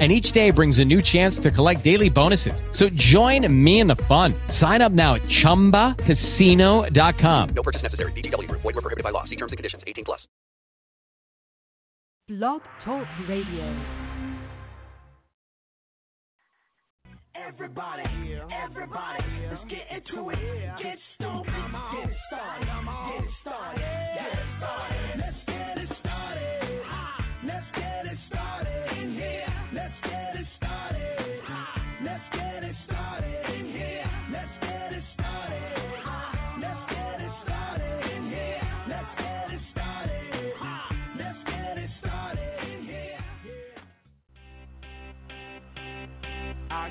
and each day brings a new chance to collect daily bonuses. So join me in the fun. Sign up now at ChumbaCasino.com. No purchase necessary. VGW. Void were prohibited by law. See terms and conditions. 18 plus. Blog Talk Radio. Everybody, everybody, let's get into it. Get stoked,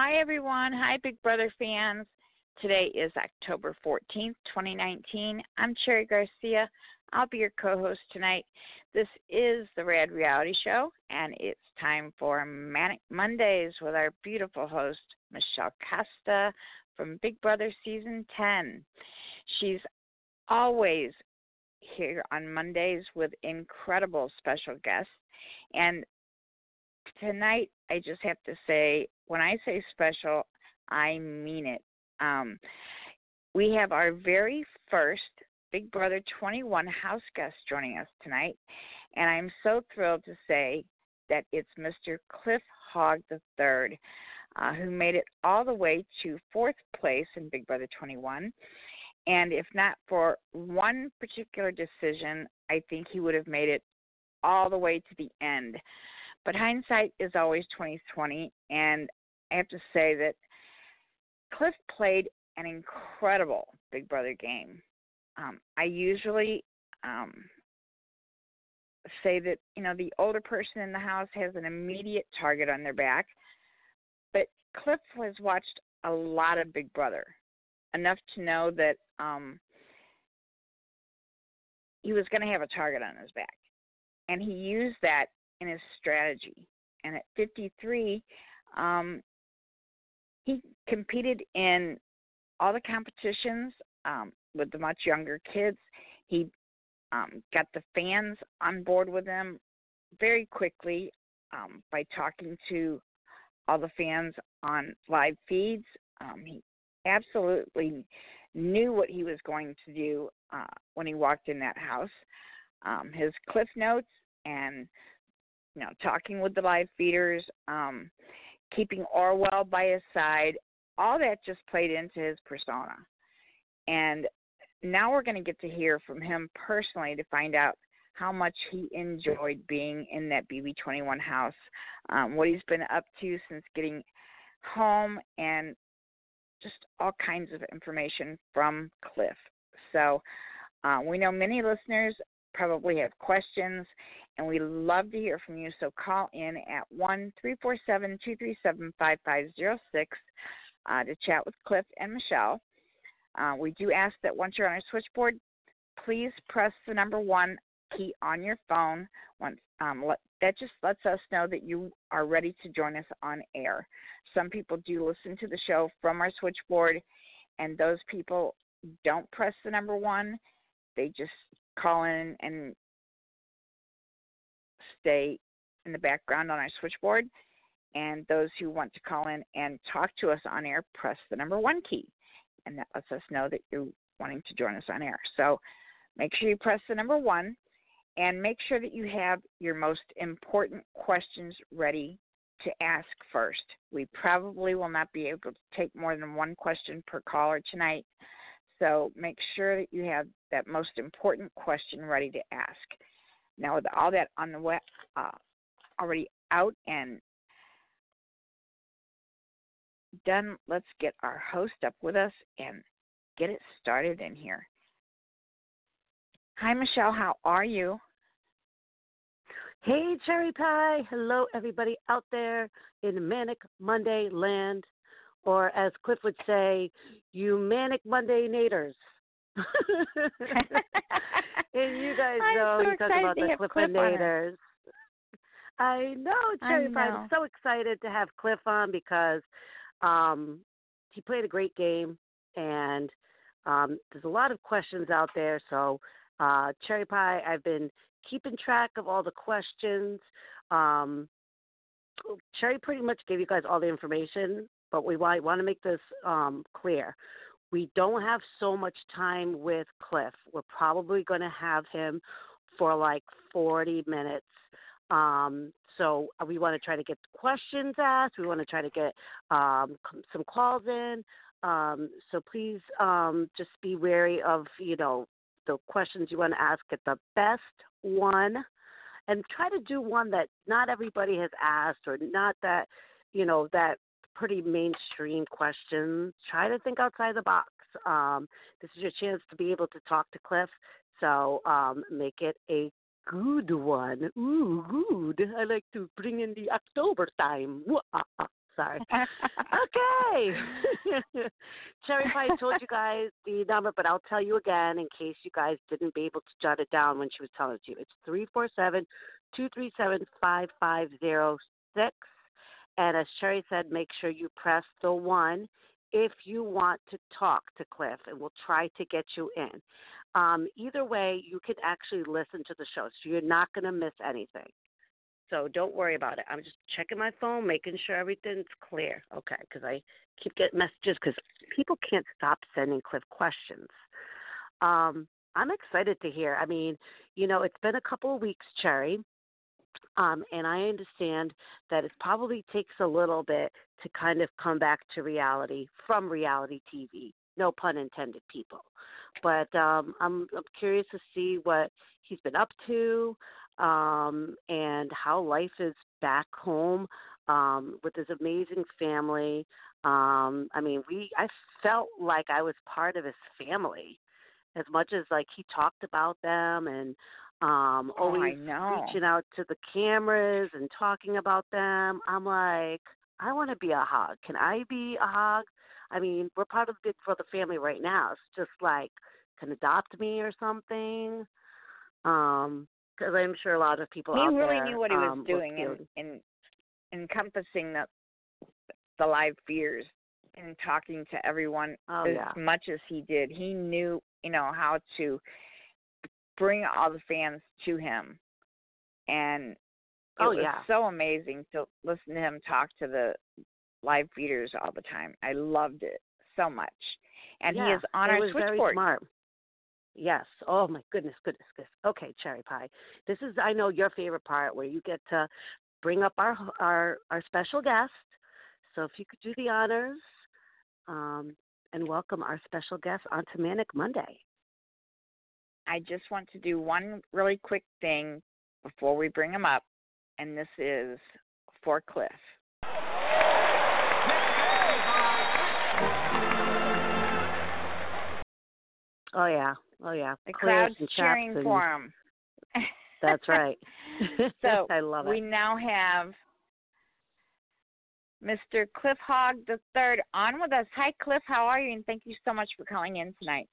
Hi, everyone. Hi, Big Brother fans. Today is October 14th, 2019. I'm Cherry Garcia. I'll be your co host tonight. This is the Rad Reality Show, and it's time for Manic Mondays with our beautiful host, Michelle Costa from Big Brother Season 10. She's always here on Mondays with incredible special guests. And tonight, I just have to say, when I say special, I mean it. Um, we have our very first Big Brother 21 house guest joining us tonight, and I'm so thrilled to say that it's Mr. Cliff Hogg III, uh, who made it all the way to fourth place in Big Brother 21. And if not for one particular decision, I think he would have made it all the way to the end. But hindsight is always 2020, and I have to say that Cliff played an incredible Big Brother game. Um, I usually um, say that you know the older person in the house has an immediate target on their back, but Cliff has watched a lot of Big Brother, enough to know that um, he was going to have a target on his back, and he used that in his strategy. And at 53, um, he competed in all the competitions um, with the much younger kids. He um, got the fans on board with him very quickly um, by talking to all the fans on live feeds. Um, he absolutely knew what he was going to do uh, when he walked in that house. Um, his cliff notes and you know talking with the live feeders, um, keeping Orwell by his side, all that just played into his persona. And now we're going to get to hear from him personally to find out how much he enjoyed being in that BB21 house, um, what he's been up to since getting home, and just all kinds of information from Cliff. So uh, we know many listeners probably have questions, and we love to hear from you. So call in at one three four seven two three seven five five zero six uh, to chat with Cliff and Michelle. Uh, we do ask that once you're on our switchboard, please press the number one key on your phone. Once um, let, that just lets us know that you are ready to join us on air. Some people do listen to the show from our switchboard, and those people don't press the number one. They just call in and stay in the background on our switchboard. And those who want to call in and talk to us on air, press the number one key. And that lets us know that you're wanting to join us on air. So make sure you press the number one and make sure that you have your most important questions ready to ask first. We probably will not be able to take more than one question per caller tonight. So make sure that you have that most important question ready to ask. Now, with all that on the web, uh, already out and done, let's get our host up with us and get it started in here. Hi, Michelle. How are you? Hey, Cherry Pie. Hello, everybody out there in Manic Monday land, or as Cliff would say, you Manic Monday naters. and you guys know so you talk about the have Cliff Cliff and on it. naters. I know, Cherry Pie. I'm so excited to have Cliff on because um, he played a great game, and um, there's a lot of questions out there. So, uh, Cherry Pie, I've been keeping track of all the questions. Um, Cherry pretty much gave you guys all the information, but we want, want to make this um, clear. We don't have so much time with Cliff. We're probably going to have him for like 40 minutes. Um, so uh, we want to try to get questions asked. We want to try to get um, some calls in. Um, so please um, just be wary of, you know, the questions you want to ask. Get the best one and try to do one that not everybody has asked or not that, you know, that pretty mainstream questions. Try to think outside the box. Um, this is your chance to be able to talk to Cliff. So um, make it a good one. Ooh, good. I like to bring in the October time. Ah, ah, Sorry. Okay. Cherry Pie told you guys the number, but I'll tell you again in case you guys didn't be able to jot it down when she was telling it to you. It's three four seven two three seven five five zero six. And as Cherry said, make sure you press the one if you want to talk to Cliff, and we'll try to get you in. Um, either way, you can actually listen to the show, so you're not going to miss anything. So don't worry about it. I'm just checking my phone, making sure everything's clear. Okay, because I keep getting messages because people can't stop sending Cliff questions. Um, I'm excited to hear. I mean, you know, it's been a couple of weeks, Cherry, um, and I understand that it probably takes a little bit to kind of come back to reality from reality TV. No pun intended, people. But um, I'm, I'm curious to see what he's been up to um, and how life is back home um, with his amazing family. Um, I mean, we I felt like I was part of his family as much as like he talked about them and um Oh, I always know. reaching out to the cameras and talking about them. I'm like, I want to be a Hogg. Can I be a Hogg? I mean, we're part of the Big Brother family right now. It's just like, can adopt me or something. Um, because I'm sure a lot of people he really there knew what he was um, doing in, in encompassing the the live fears and talking to everyone Oh as yeah. much as he did. He knew, you know, how to bring all the fans to him. And it Oh, was yeah. so amazing to listen to him talk to the live feeders all the time. I loved it so much. And he is on our was very switchboard. smart. Yes. Oh my goodness, goodness, goodness. Okay, cherry pie. This is I know your favorite part where you get to bring up our our our special guest. So if you could do the honors, um, and welcome our special guest onto Manic Monday. I just want to do one really quick thing before we bring him up, and this is for Cliff. Oh yeah. Oh yeah. The crowd's cheering and- for him. That's right. So I love it. we now have Mr. Cliff Hogg the third on with us. Hi, Cliff. How are you? And thank you so much for calling in tonight.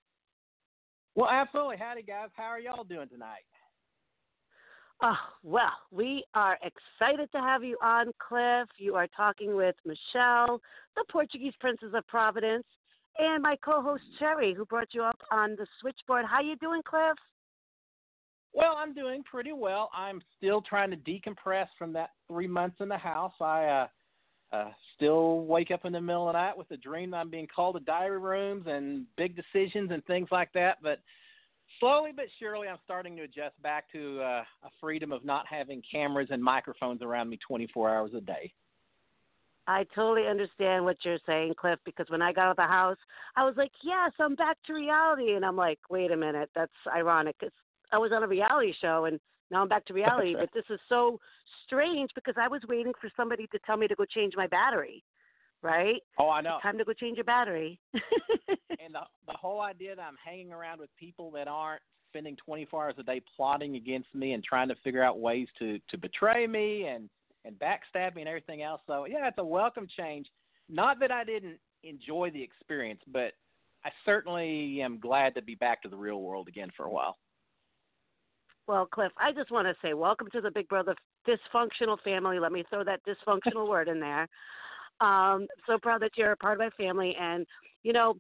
Well, absolutely. Howdy, guys. How are y'all doing tonight? Oh, well, we are excited to have you on, Cliff. You are talking with Michelle, the Portuguese Princess of Providence, and my co-host Cherry, who brought you up on the switchboard. How you doing, Cliff? Well, I'm doing pretty well. I'm still trying to decompress from that three months in the house. I uh, uh, still wake up in the middle of the night with the dream that I'm being called to diary rooms and big decisions and things like that. But slowly but surely, I'm starting to adjust back to uh, a freedom of not having cameras and microphones around me 24 hours a day. I totally understand what you're saying, Cliff, because when I got out of the house, I was like, yes, I'm back to reality. And I'm like, wait a minute, that's ironic. 'cause I was on a reality show and now I'm back to reality. But this is so strange because I was waiting for somebody to tell me to go change my battery, right? Oh, I know. Time to go change your battery. and the the whole idea that I'm hanging around with people that aren't spending 24 hours a day plotting against me and trying to figure out ways to to betray me and and backstab me and everything else. So yeah, it's a welcome change. Not that I didn't enjoy the experience, but I certainly am glad to be back to the real world again for a while. Well, Cliff, I just want to say welcome to the Big Brother dysfunctional family. Let me throw that dysfunctional word in there. Um, so proud that you're a part of my family. And, you know,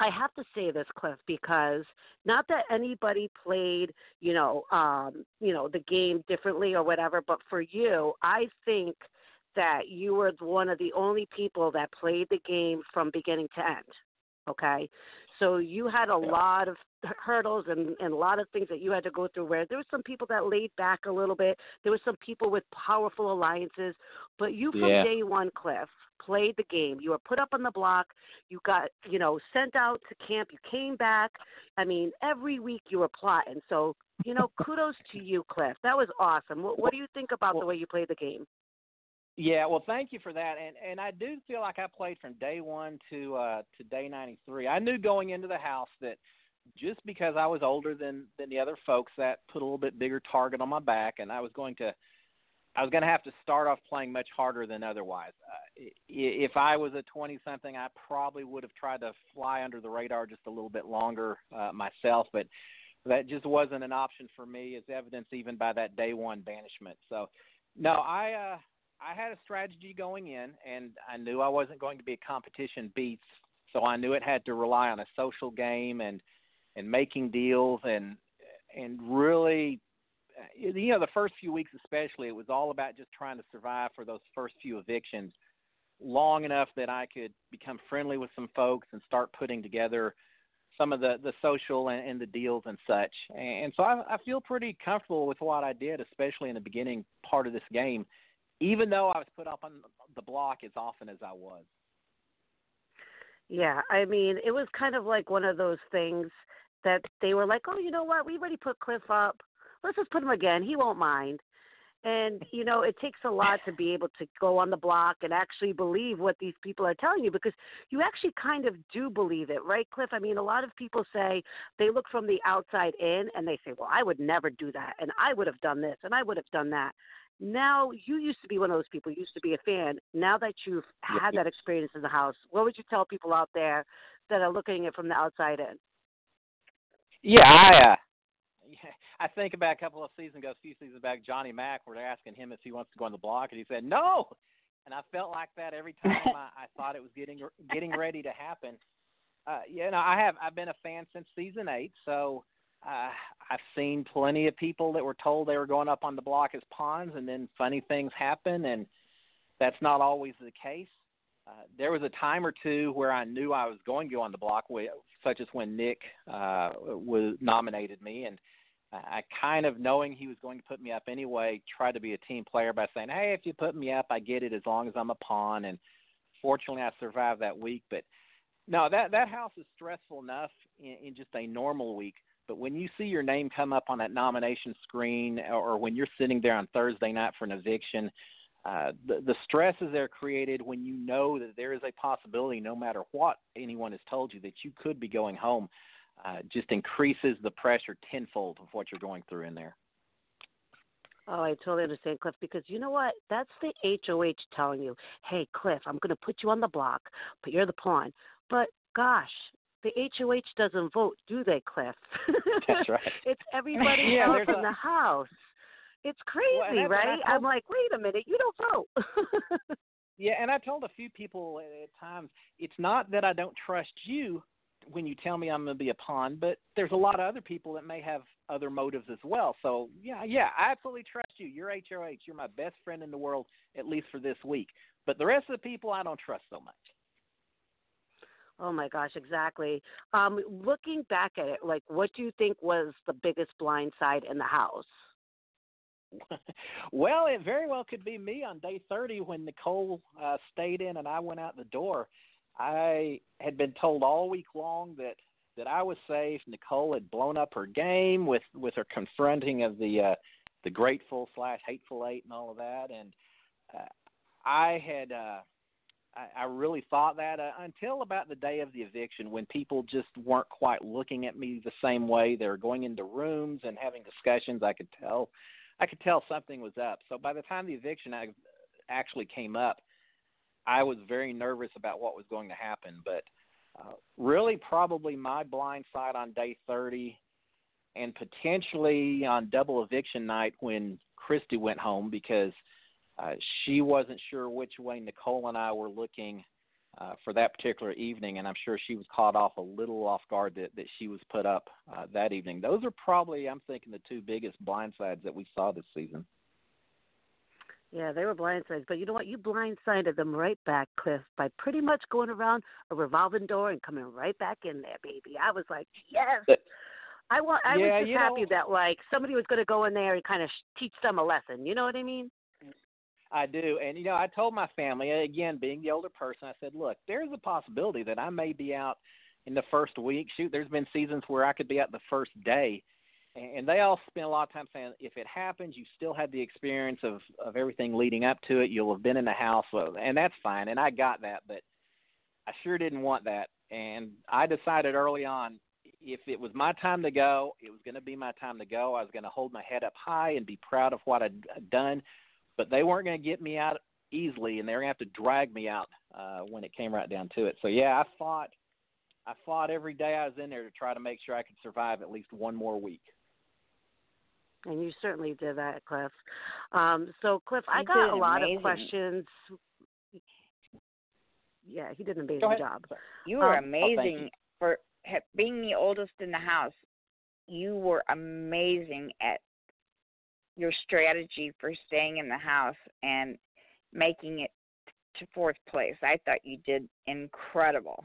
I have to say this, Cliff, because not that anybody played, you know, um, you know, the game differently or whatever, but for you, I think that you were one of the only people that played the game from beginning to end. Okay. So you had a lot of hurdles and, and a lot of things that you had to go through where there were some people that laid back a little bit. There were some people with powerful alliances. But you from Yeah. day one, Cliff, played the game. You were put up on the block. You got, you know, sent out to camp. You came back. I mean, every week you were plotting. So, you know, kudos to you, Cliff. That was awesome. What, what do you think about the way you played the game? Yeah, well, thank you for that, and and I do feel like I played from day one to uh, to day ninety three. I knew going into the house that just because I was older than than the other folks, that put a little bit bigger target on my back, and I was going to I was going to have to start off playing much harder than otherwise. Uh, if I was a twenty something, I probably would have tried to fly under the radar just a little bit longer uh, myself, but that just wasn't an option for me, as evidenced even by that day one banishment. So, no, I. uh I had a strategy going in, and I knew I wasn't going to be a competition beast, so I knew it had to rely on a social game and and making deals and and really you know the first few weeks especially it was all about just trying to survive for those first few evictions long enough that I could become friendly with some folks and start putting together some of the the social and, and the deals and such. And so I, I feel pretty comfortable with what I did, especially in the beginning part of this game, even though I was put up on the block as often as I was. Yeah, I mean, it was kind of like one of those things that they were like, "Oh, you know what? We already put Cliff up. Let's just put him again. He won't mind." And you know, it takes a lot to be able to go on the block and actually believe what these people are telling you because you actually kind of do believe it, right, Cliff? I mean, a lot of people say they look from the outside in and they say, "Well, I would never do that, and I would have done this, and I would have done that." Now, you used to be one of those people. You used to be a fan. Now that you've had that experience in the house, what would you tell people out there that are looking at it from the outside in? Yeah, I uh, yeah, I think about a couple of seasons ago, a few seasons back, Johnny Mac, where they're asking him if he wants to go on the block, and he said no. And I felt like that every time I, I thought it was getting getting ready to happen. Uh, you know, I have I've been a fan since season eight, so uh, I've seen plenty of people that were told they were going up on the block as pawns, and then funny things happen, and that's not always the case. Uh, there was a time or two where I knew I was going to go on the block, wi- such as when Nick uh, was nominated me, and I kind of knowing he was going to put me up anyway, tried to be a team player by saying, "Hey, if you put me up, I get it as long as I'm a pawn." And fortunately, I survived that week. But no, that that house is stressful enough in, in just a normal week. But when you see your name come up on that nomination screen, or when you're sitting there on Thursday night for an eviction, uh, the, the stresses that are created when you know that there is a possibility, no matter what anyone has told you, that you could be going home, uh, just increases the pressure tenfold of what you're going through in there. Oh, I totally understand, Cliff, because you know what? That's the HOH telling you, hey, Cliff, I'm going to put you on the block, but you're the pawn. But gosh, the HOH doesn't vote, do they, Cliff? That's right. it's everybody Yeah, else in a- the house. It's Well, crazy, that's right? I'm like, wait a minute, you don't vote. Yeah, and I told a few people at at times, it's not that I don't trust you when you tell me I'm going to be a pawn, but there's a lot of other people that may have other motives as well. So yeah, yeah, I absolutely trust you. You're HOH. You're my best friend in the world, at least for this week. But the rest of the people, I don't trust so much. Oh my gosh, exactly. Um, looking back at it, like, what do you think was the biggest blind side in the house? Well, it very well could be me on day 30 when Nicole uh, stayed in and I went out the door. I had been told all week long that that I was safe. Nicole had blown up her game with with her confronting of the uh, the grateful slash hateful eight and all of that, and uh, I had. Uh, I, I really thought that uh, until about the day of the eviction, when people just weren't quite looking at me the same way. They were going into rooms and having discussions. I could tell I could tell something was up. So by the time the eviction ac- actually came up, I was very nervous about what was going to happen. But uh, really, probably my blind side on day 30, and potentially on double eviction night when Christy went home because uh, she wasn't sure which way Nicole and I were looking uh, for that particular evening, and I'm sure she was caught off a little off guard that, that she was put up uh, that evening. Those are probably, I'm thinking, the two biggest blindsides that we saw this season. Yeah, they were blindsided, but you know what? You blindsided them right back, Cliff, by pretty much going around a revolving door and coming right back in there, baby. I was like, yes. But- I want. I Yeah, was just happy know- that like somebody was going to go in there and kind of sh- teach them a lesson. You know what I mean? I do, and you know, I told my family again, being the older person, I said, look, there's a possibility that I may be out in the first week. Shoot, there's been seasons where I could be out the first day, and they all spend a lot of time saying, if it happens, you still had the experience of of everything leading up to it. You'll have been in the house, and that's fine, and I got that, but I sure didn't want that, and I decided early on. If it was my time to go, it was going to be my time to go. I was going to hold my head up high and be proud of what I'd done but they weren't going to get me out easily, and they were going to have to drag me out uh, when it came right down to it. So yeah, I fought. I fought every day I was in there to try to make sure I could survive at least one more week. And you certainly did that, Cliff. Um, so, Cliff, I You got a lot amazing. of questions. Yeah, he did an amazing job. You were Um, oh, amazing you. for being the oldest in the house. You were amazing at your strategy for staying in the house and making it to fourth place. I thought you did incredible.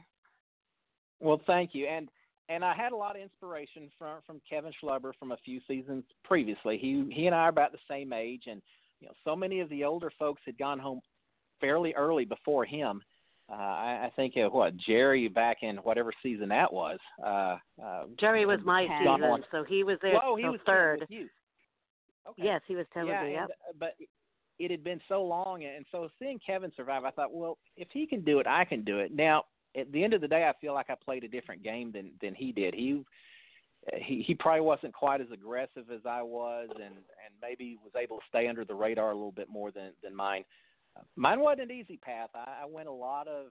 Well, thank you. And and I had a lot of inspiration from from Kevin Schlehuber from a few seasons previously. He he and I are about the same age, and you know, so many of the older folks had gone home fairly early before him. Uh, I, I think uh, what Jerry back in whatever season that was. Uh, uh, Jerry was my Ten. season, on- so he was there Whoa, he till was third. with you. Okay. Yes, he was ten yeah, me. Yep. uh, but it had been so long, and so seeing Kevin survive, I thought, well, if he can do it, I can do it. Now, at the end of the day, I feel like I played a different game than than he did. He he he probably wasn't quite as aggressive as I was, and and maybe was able to stay under the radar a little bit more than than mine. Mine wasn't an easy path. I, I went a lot of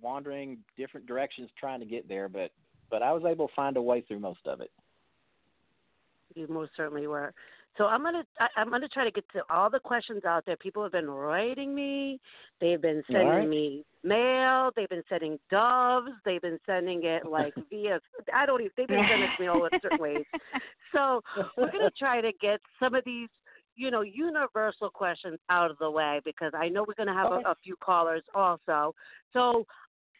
wandering different directions trying to get there, but but I was able to find a way through most of it. You most certainly were. So I'm gonna I, I'm gonna try to get to all the questions out there. People have been writing me. They've been sending right. me mail. They've been sending doves. They've been sending it like via. I don't even. They've been sending it to me all in certain ways. So we're gonna try to get some of these, you know, universal questions out of the way because I know we're gonna have Okay. a, a few callers also. So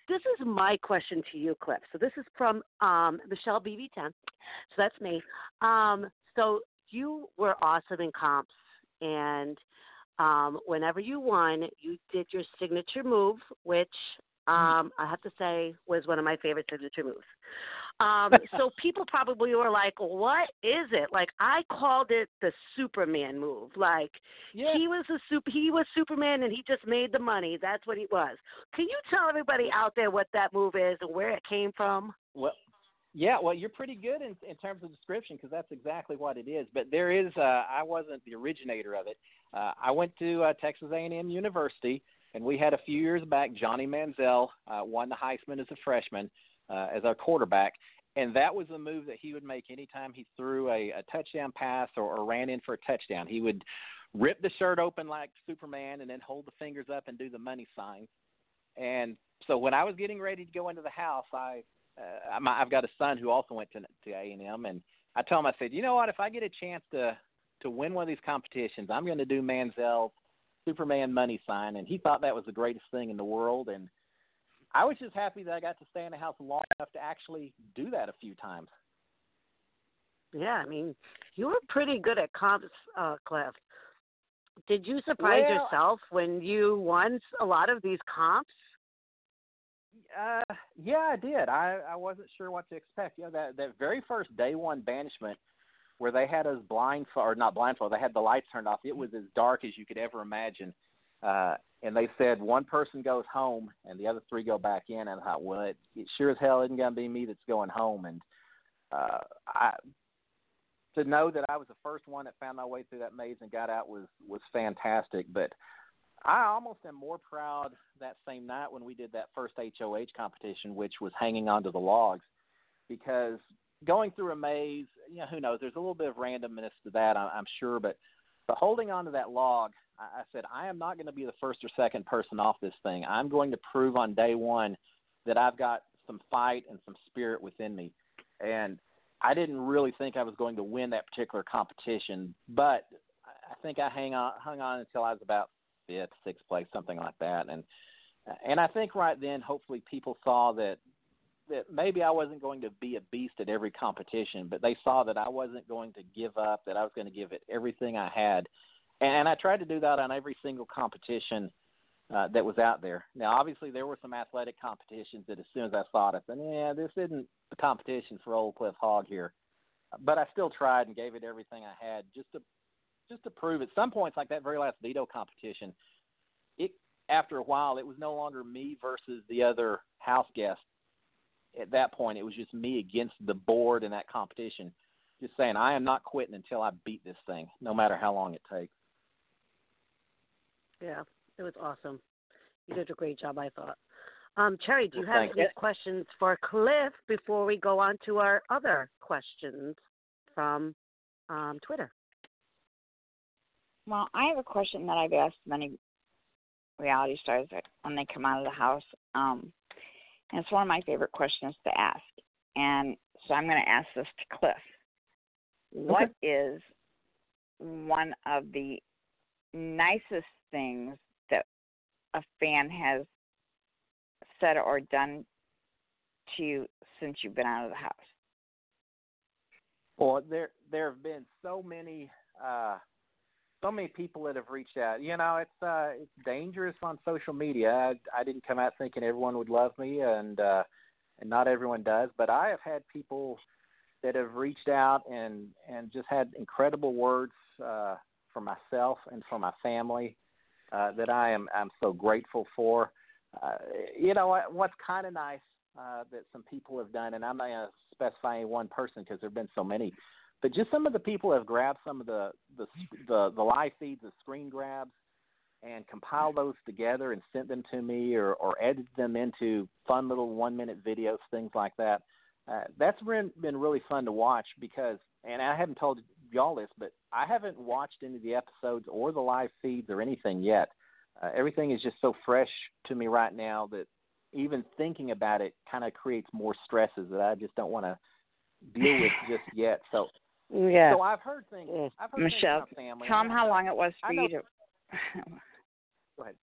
this is my question to you, Cliff. So this is from um, Michelle BB10. So that's me. Um, so you were awesome in comps, and um, whenever you won, you did your signature move, which um, I have to say was one of my favorite signature moves. Um, so people probably were like, "What is it?" Like I called it the Superman move. Like Yeah. he was a super, he was Superman, and he just made the money. That's what he was. Can you tell everybody out there what that move is and where it came from? Well, yeah, well, you're pretty good in, in terms of description because that's exactly what it is. But there is, uh, I wasn't the originator of it. Uh, I went to uh, Texas A&M University, and we had a few years back Johnny Manziel uh, won the Heisman as a freshman uh, as our quarterback, and that was a move that he would make anytime he threw a, a touchdown pass or, or ran in for a touchdown. He would rip the shirt open like Superman and then hold the fingers up and do the money sign. And so when I was getting ready to go into the house, I uh, I'm, I've got a son who also went to to A and M, and I told him I said, you know what, if I get a chance to to win one of these competitions, I'm going to do Manziel's Superman money sign, and he thought that was the greatest thing in the world, and I was just happy that I got to stay in the house long enough to actually do that a few times. Yeah, I mean, you were pretty good at comps, uh, Cliff. Did you surprise Well- yourself when you won a lot of these comps? Uh, yeah, I did. I I wasn't sure what to expect. You know, that that very first day one banishment where they had us blindfold or not blindfold, they had the lights turned off. It was as dark as you could ever imagine. Uh, and they said one person goes home and the other three go back in. And I thought, well, it, it sure as hell isn't going to be me that's going home. And uh, I to know that I was the first one that found my way through that maze and got out was was fantastic. But I almost am more proud that same night when we did that first HOH competition, which was hanging onto the logs, because going through a maze, you know, who knows? There's a little bit of randomness to that, I'm, sure, but but holding onto that log, I said I am not going to be the first or second person off this thing. I'm going to prove on day one that I've got some fight and some spirit within me, and I didn't really think I was going to win that particular competition, but I think I hang on, hung on until I was about fifth, sixth place, something like that. And and I think right then, hopefully, people saw that that maybe I wasn't going to be a beast at every competition, but they saw that I wasn't going to give up, that I was going to give it everything I had, and I tried to do that on every single competition uh, that was out there. Now, obviously, there were some athletic competitions that as soon as I saw it, I said, "Yeah, this isn't the competition for Old Cliff Hogg here." But I still tried and gave it everything I had just to just to prove at some points like that very last veto competition it after a while it was no longer me versus the other house guests at that point it was just me against the board in that competition just saying i am not quitting until i beat this thing no matter how long it takes Yeah, it was awesome. You did a great job, I thought. Um, Cherry, do you have any questions for Cliff before we go on to our other questions from um, Twitter? Well, I have a question that I've asked many reality stars when they come out of the house. Um, and it's one of my favorite questions to ask. And so I'm going to ask this to Cliff. What is one of the nicest things that a fan has said or done to you since you've been out of the house? Well, there there have been so many uh so many people that have reached out. You know, it's uh it's dangerous on social media. I, I didn't come out thinking everyone would love me and uh and not everyone does, but I have had people that have reached out and and just had incredible words uh for myself and for my family uh that I am I'm so grateful for. Uh you know what what's kind of nice uh that some people have done and I'm not going to specify any one person because there've been so many but just some of the people have grabbed some of the the the, the live feeds, the screen grabs, and compiled those together and sent them to me, or or edited them into fun little one minute videos, things like that. Uh, that's been been really fun to watch because, and I haven't told y'all this, but I haven't watched any of the episodes or the live feeds or anything yet. Uh, everything is just so fresh to me right now that even thinking about it kind of creates more stresses that I just don't want to deal with just yet. So Yeah. so I've heard things. I've heard Michelle, things family. tell them how long it was for you to. Go ahead.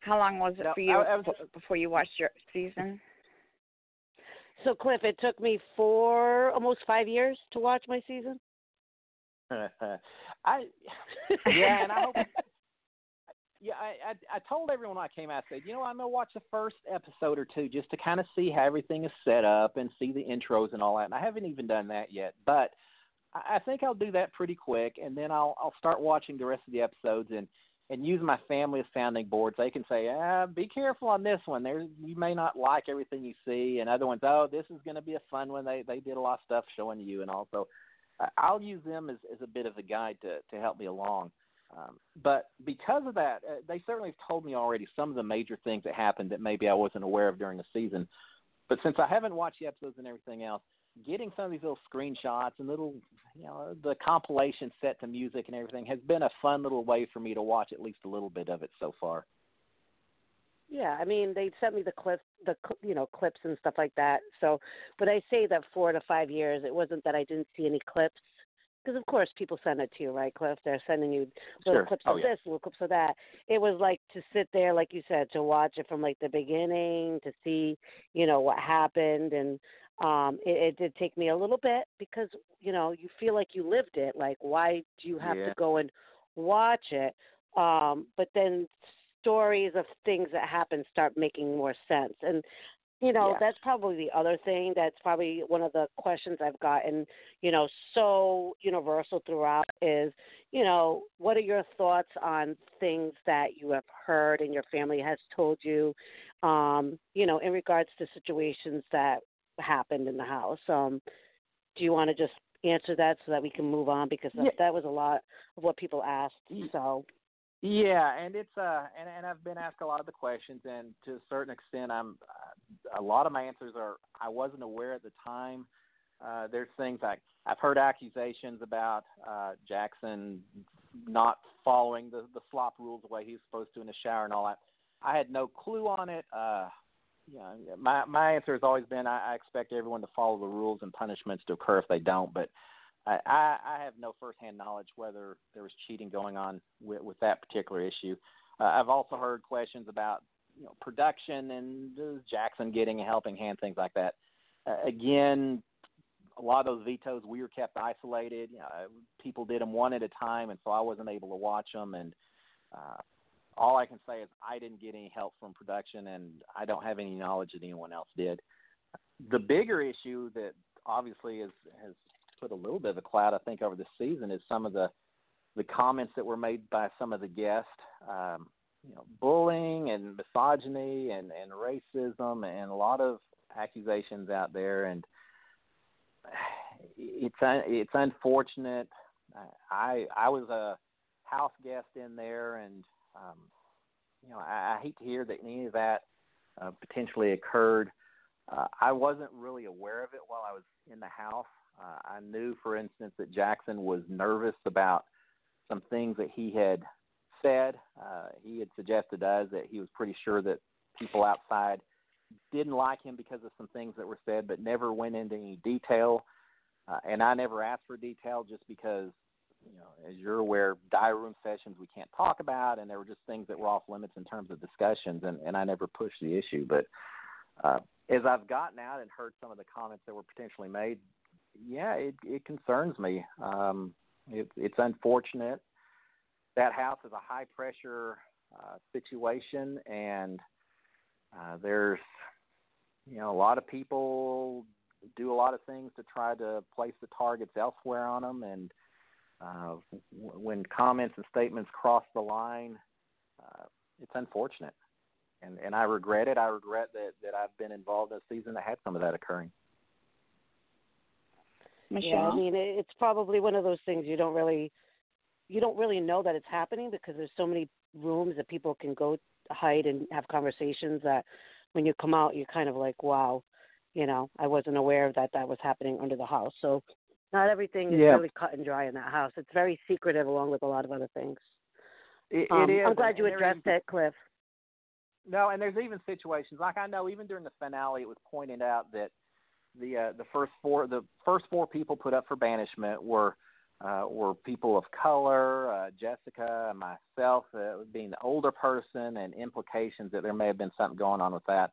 How long was it No, for you I- I was- before you watched your season? So Cliff, it took me four, almost five years to watch my season. I yeah, and I hope. Yeah, I, I I told everyone I came out, I said, you know, I'm gonna watch the first episode or two just to kind of see how everything is set up and see the intros and all that. And I haven't even done that yet, but I, I think I'll do that pretty quick, and then I'll I'll start watching the rest of the episodes and and use my family as sounding boards. They can say, ah, be careful on this one. There's you may not like everything you see, and other ones, oh, this is going to be a fun one. They they did a lot of stuff showing you, and also I- I'll use them as as a bit of a guide to to help me along. Um, but because of that, uh, they certainly have told me already some of the major things that happened that maybe I wasn't aware of during the season. But since I haven't watched the episodes and everything else, getting some of these little screenshots and little, you know, the compilation set to music and everything has been a fun little way for me to watch at least a little bit of it so far. Yeah, I mean they sent me the clips, the you know clips and stuff like that. So, but I say that four to five years. It wasn't that I didn't see any clips, because of course people send it to you, right, Cliff? They're sending you little Sure. clips Oh, of yeah. this, little clips of that. It was like to sit there, like you said, to watch it from like the beginning to see, you know, what happened, and um, it, it did take me a little bit because you know you feel like you lived it. Like, why do you have Yeah. to go and watch it? Um, but then stories of things that happen start making more sense. And you know, that's probably the other thing that's probably one of the questions I've gotten, you know, so universal throughout is, you know, what are your thoughts on things that you have heard and your family has told you, um, you know, in regards to situations that happened in the house. Um, do you want to just answer that so that we can move on because that, Yeah. that was a lot of what people asked. So Yeah, and it's uh, and and I've been asked a lot of the questions, and to a certain extent, I'm a lot of my answers are I wasn't aware at the time. Uh, there's things like I've heard accusations about uh, Jackson not following the the slop rules the way he's supposed to in the shower and all that. I had no clue on it. Uh, you know, my my answer has always been I, I expect everyone to follow the rules and punishments to occur if they don't, but I, I, have no firsthand knowledge whether there was cheating going on with, with that particular issue. Uh, I've also heard questions about you know production and Jackson getting a helping hand, things like that. Uh, again, a lot of those vetoes we were kept isolated. You know, people did them one at a time, and so I wasn't able to watch them. And uh, all I can say is I didn't get any help from production, and I don't have any knowledge that anyone else did. The bigger issue that obviously is, has put a little bit of a cloud, I think, over the season is some of the the comments that were made by some of the guests. Um, you know, bullying and misogyny and, and racism and a lot of accusations out there, and it's it's unfortunate. I I was a house guest in there, and um, you know I, I hate to hear that any of that uh, potentially occurred. Uh, I wasn't really aware of it while I was in the house. Uh, I knew, for instance, that Jackson was nervous about some things that he had said. Uh, he had suggested to us that he was pretty sure that people outside didn't like him because of some things that were said, but never went into any detail. Uh, and I never asked for detail just because you know, as you're aware, diary room sessions we can't talk about, and there were just things that were off limits in terms of discussions, and, and I never pushed the issue. But uh, as I've gotten out and heard some of the comments that were potentially made, yeah, it, it concerns me. Um, it, it's unfortunate. That house is a high pressure uh, situation, and uh, there's you know a lot of people do a lot of things to try to place the targets elsewhere on them, and uh, w- when comments and statements cross the line, uh, it's unfortunate, and and I regret it. I regret that that I've been involved in a season that had some of that occurring. Michelle. Yeah, I mean, it's probably one of those things you don't really, you don't really know that it's happening because there's so many rooms that people can go hide and have conversations that when you come out, you're kind of like, wow, you know, I wasn't aware that that was happening under the house. So not everything is Yeah. really cut and dry in that house. It's very secretive along with a lot of other things. It, Um, it is. I'm glad you addressed that Cliff. No, and there's even situations like I know even during the finale, it was pointed out that the uh, the first four the first four people put up for banishment were uh, were people of color, uh, Jessica, myself, uh, being the older person, and implications that there may have been something going on with that.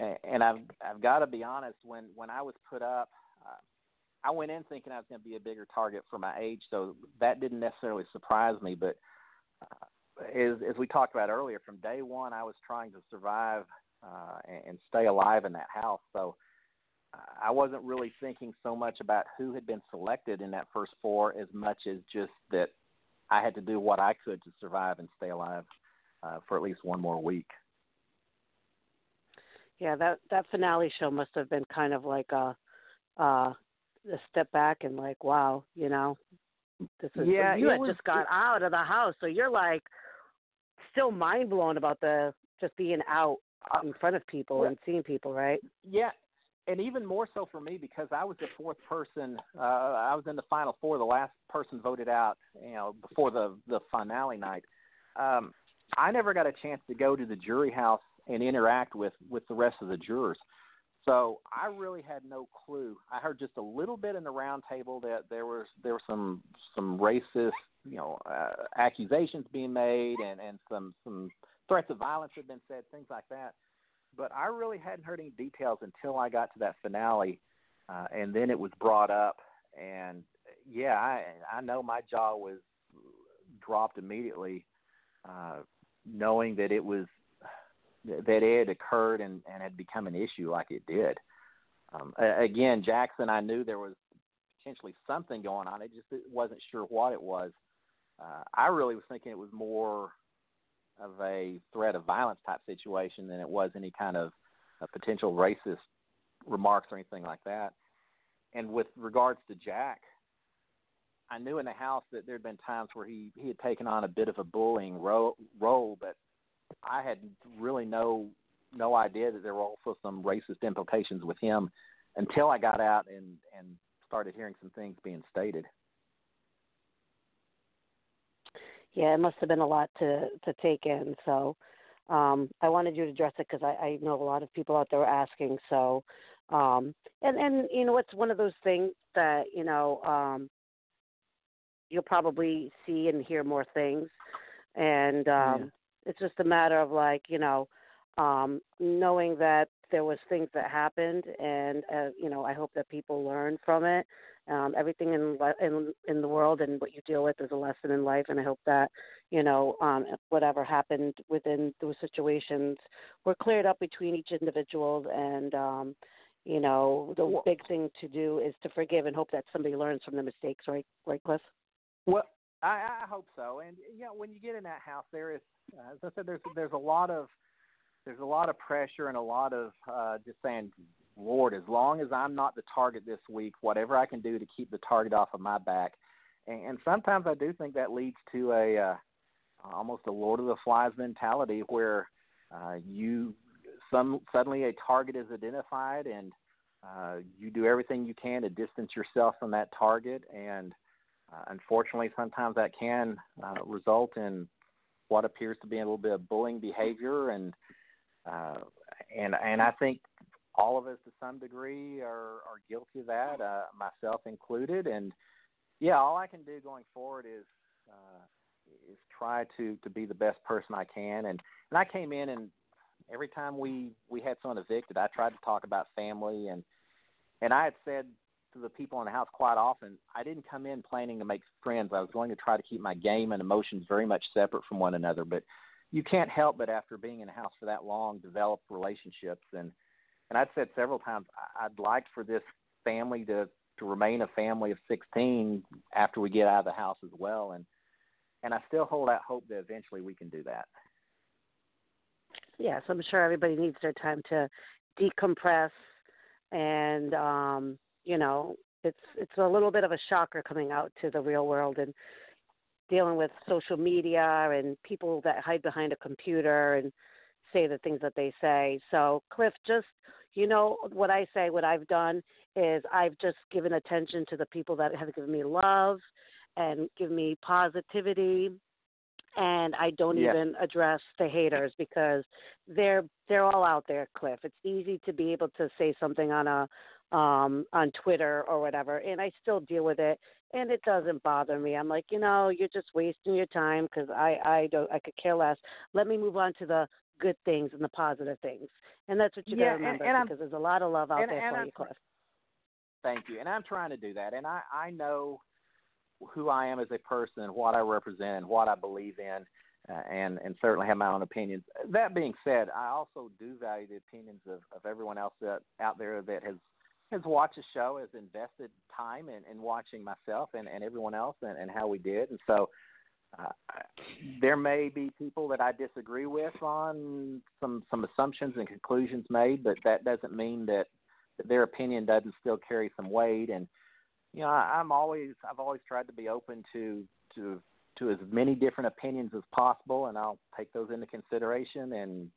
And, and I've I've got to be honest, when when I was put up, uh, I went in thinking I was going to be a bigger target for my age, so that didn't necessarily surprise me, but. Uh, as, as we talked about earlier, from day one, I was trying to survive uh, and, and stay alive in that house. So I wasn't really thinking so much about who had been selected in that first four as much as just that I had to do what I could to survive and stay alive uh, for at least one more week. Yeah, that that finale show must have been kind of like a, uh, a step back and like, wow, you know, this is Yeah, you had was- just got out of the house, so you're like still mind blown about the just being out in front of people Well- and seeing people, right? Yeah, and even more so for me because I was the fourth person. Uh, I was in the final four. The last person voted out, you know, before the the finale night. Um, I never got a chance to go to the jury house and interact with with the rest of the jurors. So I really had no clue. I heard just a little bit in the round table that there was there were some some racist, you know, uh, accusations being made and and some some threats of violence had been said, things like that but I really hadn't heard any details until I got to that finale, uh, and then it was brought up, and yeah, I I know my jaw was dropped immediately, uh, knowing that it was that it had occurred and and had become an issue like it did. Um, again, Jackson, I knew there was potentially something going on. I just wasn't sure what it was. Uh, I really was thinking it was more of a threat of violence type situation than it was any kind of uh, potential racist remarks or anything like that. And with regards to Jack, I knew in the house that there had been times where he he had taken on a bit of a bullying ro- role, but I had really no no idea that there were also some racist implications with him until I got out and and started hearing some things being stated. Yeah, it must have been a lot to to take in. So um, I wanted you to address it because I, I know a lot of people out there are asking. So um, and and you know it's one of those things that you know um, you'll probably see and hear more things, and um, it's just a matter of like you know um, knowing that there was things that happened, and uh, you know I hope that people learn from it. Um, everything in in in the world and what you deal with is a lesson in life, and I hope that you know um, whatever happened within those situations were cleared up between each individual, and um, you know the big thing to do is to forgive and hope that somebody learns from the mistakes. Right, right, Cliff? Well, I, I hope so. And you know, when you get in that house, there is, uh, as I said, there's there's a lot of there's a lot of pressure and a lot of uh, just saying, Lord, as long as I'm not the target this week, whatever I can do to keep the target off of my back. And, and sometimes I do think that leads to a uh, almost a Lord of the Flies mentality where uh, you some suddenly a target is identified and uh, you do everything you can to distance yourself from that target and uh, unfortunately, sometimes that can uh, result in what appears to be a little bit of bullying behavior, and uh, and and I think all of us to some degree are are guilty of that, uh, myself included. And yeah, all I can do going forward is uh, is try to to be the best person I can. And and I came in and every time we we had someone evicted, I tried to talk about family and and I had said to the people in the house quite often, I didn't come in planning to make friends. I was going to try to keep my game and emotions very much separate from one another. But you can't help but after being in a house for that long, develop relationships. And and I've said several times, I'd like for this family to to remain a family of 16 after we get out of the house as well. And and I still hold out hope that eventually we can do that. Yes, I'm sure everybody needs their time to decompress and um, you know, it's it's a little bit of a shocker coming out to the real world and dealing with social media and people that hide behind a computer and say the things that they say. So, Cliff, just you know what I say, what I've done is I've just given attention to the people that have given me love and give me positivity and I don't Yeah. even address the haters because they're they're all out there, Cliff. It's easy to be able to say something on a um on Twitter or whatever and I still deal with it and it doesn't bother me. I'm like, you know, you're just wasting your time cuz I I don't I could care less. Let me move on to the good things and the positive things. And that's what you Yeah, got to and- remember and I'm- because there's a lot of love out and- there and for I'm- you, Cliff. Thank you. And I'm trying to do that. And I, I know who I am as a person, what I represent, what I believe in, uh, and, and certainly have my own opinions. That being said, I also do value the opinions of, of everyone else that, out there that has, has watched the show, has invested time in, in watching myself and, and everyone else and, and how we did. And so uh, there may be people that I disagree with on some, some assumptions and conclusions made, but that doesn't mean that that their opinion doesn't still carry some weight and you know I, i'm always i've always tried to be open to to to as many different opinions as possible and i'll take those into consideration and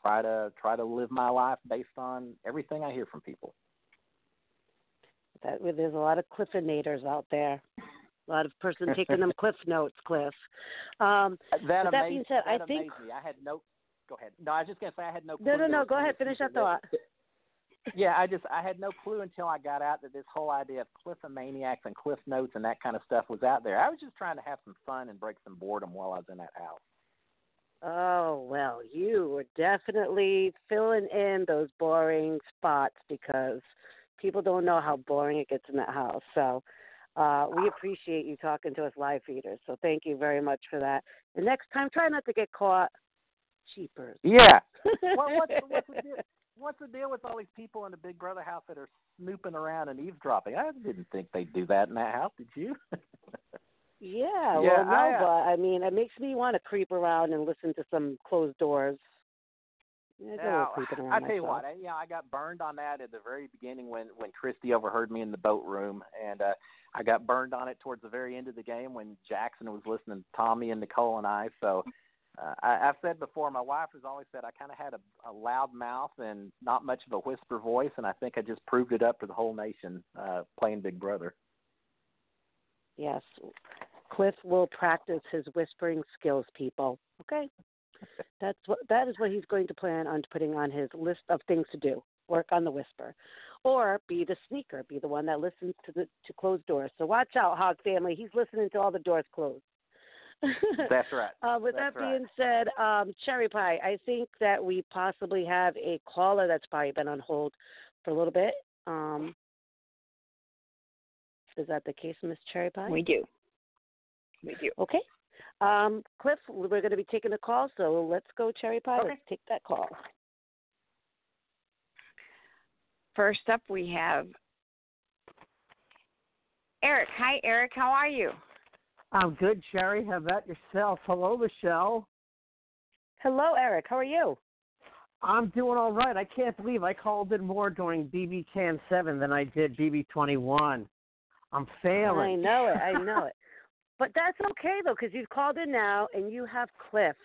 try to try to live my life based on everything i hear from people That there's a lot of Cliffinators out there. A lot of person taking them cliff notes, Cliff. Um, that With that being said, that I think- i had no go ahead no i was just going to say i had no no, clue no, no. Go ahead. Finish that thought. yeah, I just I had no clue until I got out that this whole idea of Cliffomaniacs and Cliff Notes and that kind of stuff was out there. I was just trying to have some fun and break some boredom while I was in that house. Oh well, you were definitely filling in those boring spots because people don't know how boring it gets in that house. So uh, we appreciate you talking to us live feeders. So thank you very much for that. The next time, try not to get caught. Cheapers. Yeah. what, what's, what's, the deal, what's the deal with all these people in the Big Brother house that are snooping around and eavesdropping? I didn't think they'd do that in that house. Did you? Yeah, Yeah, well, no, I, uh, but I mean, it makes me want to creep around and listen to some closed doors. Yeah, I do a little Now, I tell you myself. what, I, yeah, I got burned on that at the very beginning when when Christie overheard me in the boat room, and uh, I got burned on it towards the very end of the game when Jackson was listening to Tommy and Nicole and I. So uh, I, I've said before, my wife has always said I kind of had a, a loud mouth and not much of a whisper voice, and I think I just proved it up to the whole nation uh, playing Big Brother. Yes. Cliff will practice his whispering skills, people. Okay? That's what that is what he's going to plan on putting on his list of things to do. Work on the whisper. Or be the sneaker, be the one that listens to the to closed doors. So watch out, Hogg family. He's listening to all the doors closed. That's right. Uh, with That's that right. being said, um, Cherry Pie, I think that we possibly have a caller that's probably been on hold for a little bit. Um, is that the case, Miss Cherry Pie? We do. We do. Okay. Um, Cliff, we're going to be taking a call, so let's go, Cherry Pie. Okay. Let's take that call. First up, we have Eric. Hi, Eric. How are you? I'm good, Sherry. How about yourself? Hello, Michelle. Hello, Eric. How are you? I'm doing all right. I can't believe I called in more during BB Can 7 than I did BB 21. I'm failing. I know it. I know it. But that's okay though, because you've called in now, and you have Cliff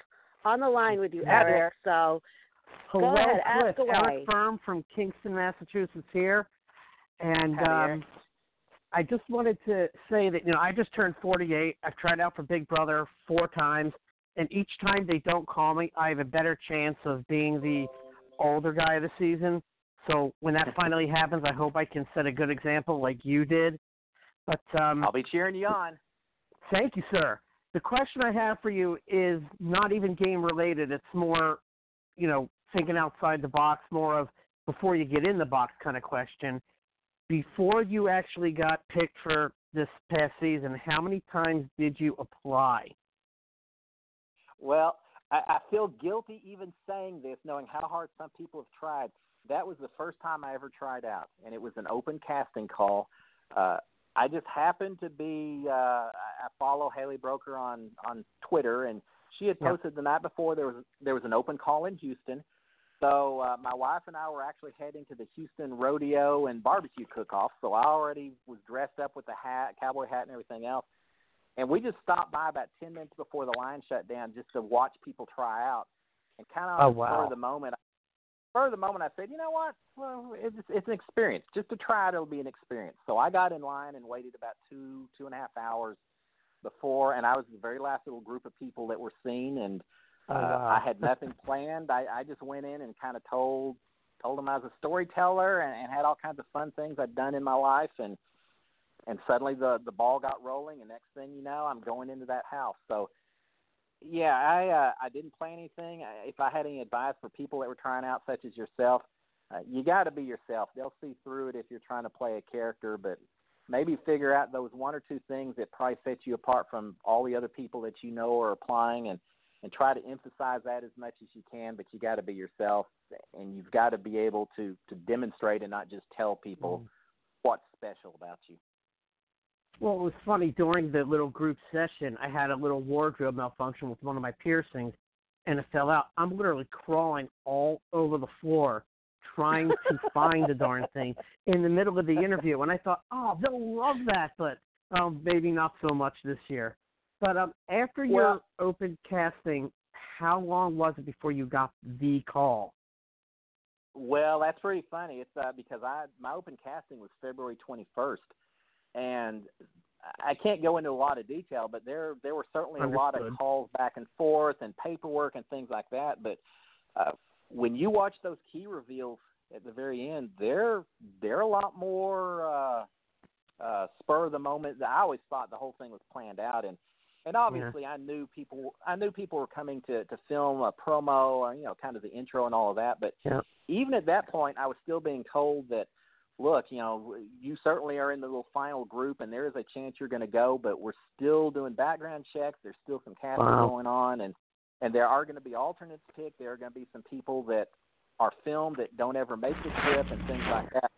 on the line with you, Eric. Eric. So Hello, ahead, Cliff. Eric Firm from Kingston, Massachusetts here. And um, I just wanted to say that, you know, I just turned 48. I've tried out for Big Brother four times. And each time they don't call me, I have a better chance of being the older guy of the season. So when that finally happens, I hope I can set a good example like you did. But um, I'll be cheering you on. Thank you, sir. The question I have for you is not even game related. It's more, you know, thinking outside the box, more of before you get in the box kind of question. Before you actually got picked for this past season, how many times did you apply? Well, I, I feel guilty even saying this, knowing how hard some people have tried. That was the first time I ever tried out, and it was an open casting call. Uh, I just happened to be. Uh, I follow Haley Broker on on Twitter, and she had Yeah. posted the night before there was there was an open call in Houston. So uh, my wife and I were actually heading to the Houston Rodeo and Barbecue Cook-Off. So I already was dressed up with the hat, cowboy hat, and everything else. And we just stopped by about ten minutes before the line shut down just to watch people try out. And kind of Oh, on the spur wow. of the moment, spur the moment, I said, you know what? Well, it's it's an experience. Just to try it, it'll be an experience. So I got in line and waited about two two and a half hours before, and I was the very last little group of people that were seen, and uh, wow. I had nothing planned. I, I just went in and kind of told told them I was a storyteller and, and had all kinds of fun things I'd done in my life, and and suddenly the the ball got rolling, and next thing you know, I'm going into that house. So yeah, I uh, I didn't plan anything. I- If I had any advice for people that were trying out, such as yourself, uh, you got to be yourself. They'll see through it if you're trying to play a character, but maybe figure out those one or two things that probably set you apart from all the other people that you know are applying, and and try to emphasize that as much as you can. But you got to be yourself, and you've got to be able to to demonstrate and not just tell people what's special about you. Well, it was funny during the little group session. I had a little wardrobe malfunction with one of my piercings, and it fell out. I'm literally crawling all over the floor trying to find the darn thing in the middle of the interview. And I thought, oh, they'll love that, but um, maybe not so much this year. But um, after your open casting, how long was it before you got the call? Well, that's pretty funny. It's uh, because I my open casting was February 21st, and I can't go into a lot of detail, but there there were certainly a lot of calls back and forth and paperwork and things like that. But uh, when you watch those key reveals at the very end, they're they're a lot more uh, uh, spur of the moment. I always thought the whole thing was planned out, and and obviously I knew people I knew people were coming to to film a promo or you know kind of the intro and all of that, but Yeah. even at that point, I was still being told that, look, you know, you certainly are in the little final group, and there is a chance you're going to go, but we're still doing background checks. There's still some casting Wow. going on, and and there are going to be alternates picked. There are going to be some people that are filmed that don't ever make the trip and things like that.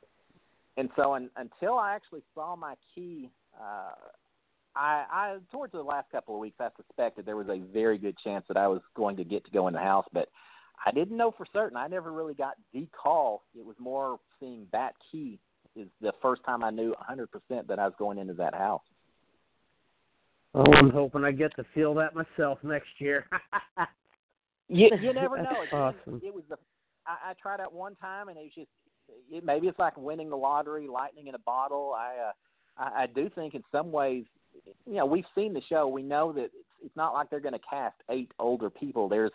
And so, un, until I actually saw my key, uh, I, I towards the last couple of weeks, I suspected there was a very good chance that I was going to get to go in the house, but I didn't know for certain. I never really got the call. It was more seeing that key is the first time I knew 100% that I was going into that house. Oh, I'm hoping I get to feel that myself next year. You, you never know. It, awesome. it was the I, I tried out one time and it was just it, maybe it's like winning the lottery, lightning in a bottle. I uh, I, I do think in some ways, you know, we've seen the show. We know that it's, it's not like they're going to cast eight older people. There's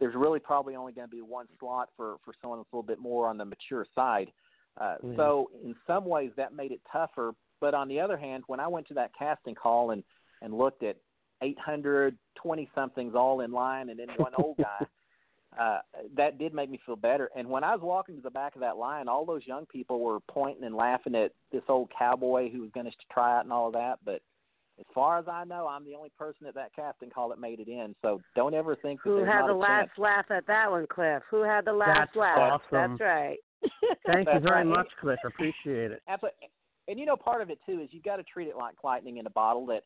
there's really probably only going to be one slot for for someone that's a little bit more on the mature side. Uh, Mhm. So in some ways that made it tougher. But on the other hand, when I went to that casting call and and looked at 820 somethings all in line and then one old guy, uh, that did make me feel better. And when I was walking to the back of that line, all those young people were pointing and laughing at this old cowboy who was going to try out and all of that. But as far as I know, I'm the only person at that casting call that made it in. So don't ever think that Who had not the a last chance. laugh at that one, Cliff? Who had the last That's laugh? awesome. That's right. Thank you very right. much, Cliff. Appreciate it. Absolutely. And you know, part of it too is you've got to treat it like lightning in a bottle. That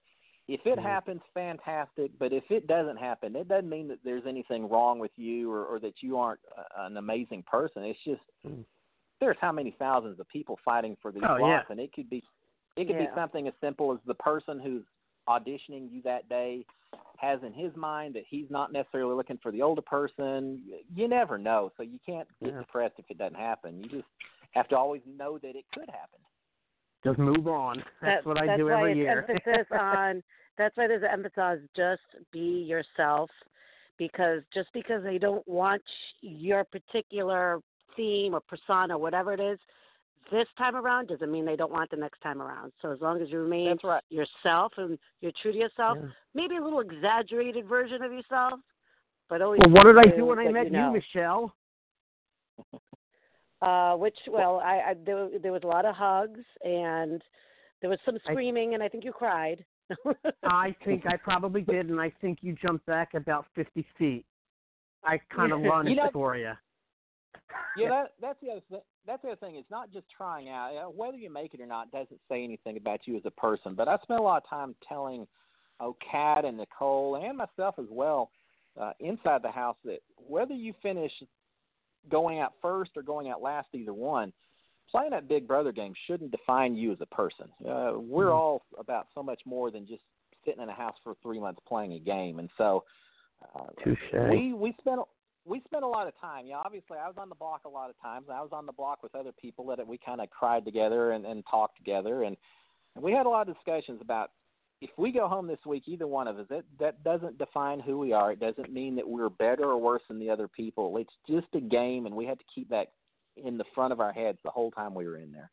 if it Mhm. happens, fantastic. But if it doesn't happen, it doesn't mean that there's anything wrong with you or, or that you aren't uh, an amazing person. It's just Mhm. there's how many thousands of people fighting for these Oh, slots, yeah. and it could be it could Yeah. be something as simple as the person who's auditioning you that day has in his mind that he's not necessarily looking for the older person. You never know, so you can't get Yeah. depressed if it doesn't happen. You just have to always know that it could happen. Just move on. That's That- what I that's do why every it's year. emphasis on. That's why there's an emphasis on just be yourself, because just because they don't want your particular theme or persona, whatever it is, this time around doesn't mean they don't want the next time around. So as long as you remain right. yourself and you're true to yourself, Yeah. maybe a little exaggerated version of yourself, but always Well, what did I do do when I met you, know. Michelle? Uh, which well, I, I there, there was a lot of hugs and there was some I- screaming, and I think you cried. I think I probably did, and I think you jumped back about 50 feet. I kind of lunged You know- for you. Yeah, that, that's the other th- that's the other thing. It's not just trying out. Whether you make it or not doesn't say anything about you as a person. But I spent a lot of time telling, oh, Kat and Nicole and myself as well, uh, inside the house that whether you finish going out first or going out last, either one, playing that Big Brother game shouldn't define you as a person. Uh, we're Mhm. all about so much more than just sitting in a house for three months playing a game, and so. Uh, we we spent we spent a lot of time. Yeah, obviously, I was on the block a lot of times. I was on the block with other people that we kind of cried together and, and talked together, and, and we had a lot of discussions about if we go home this week, either one of us, that that doesn't define who we are. It doesn't mean that we're better or worse than the other people. It's just a game, and we had to keep that in the front of our heads the whole time we were in there.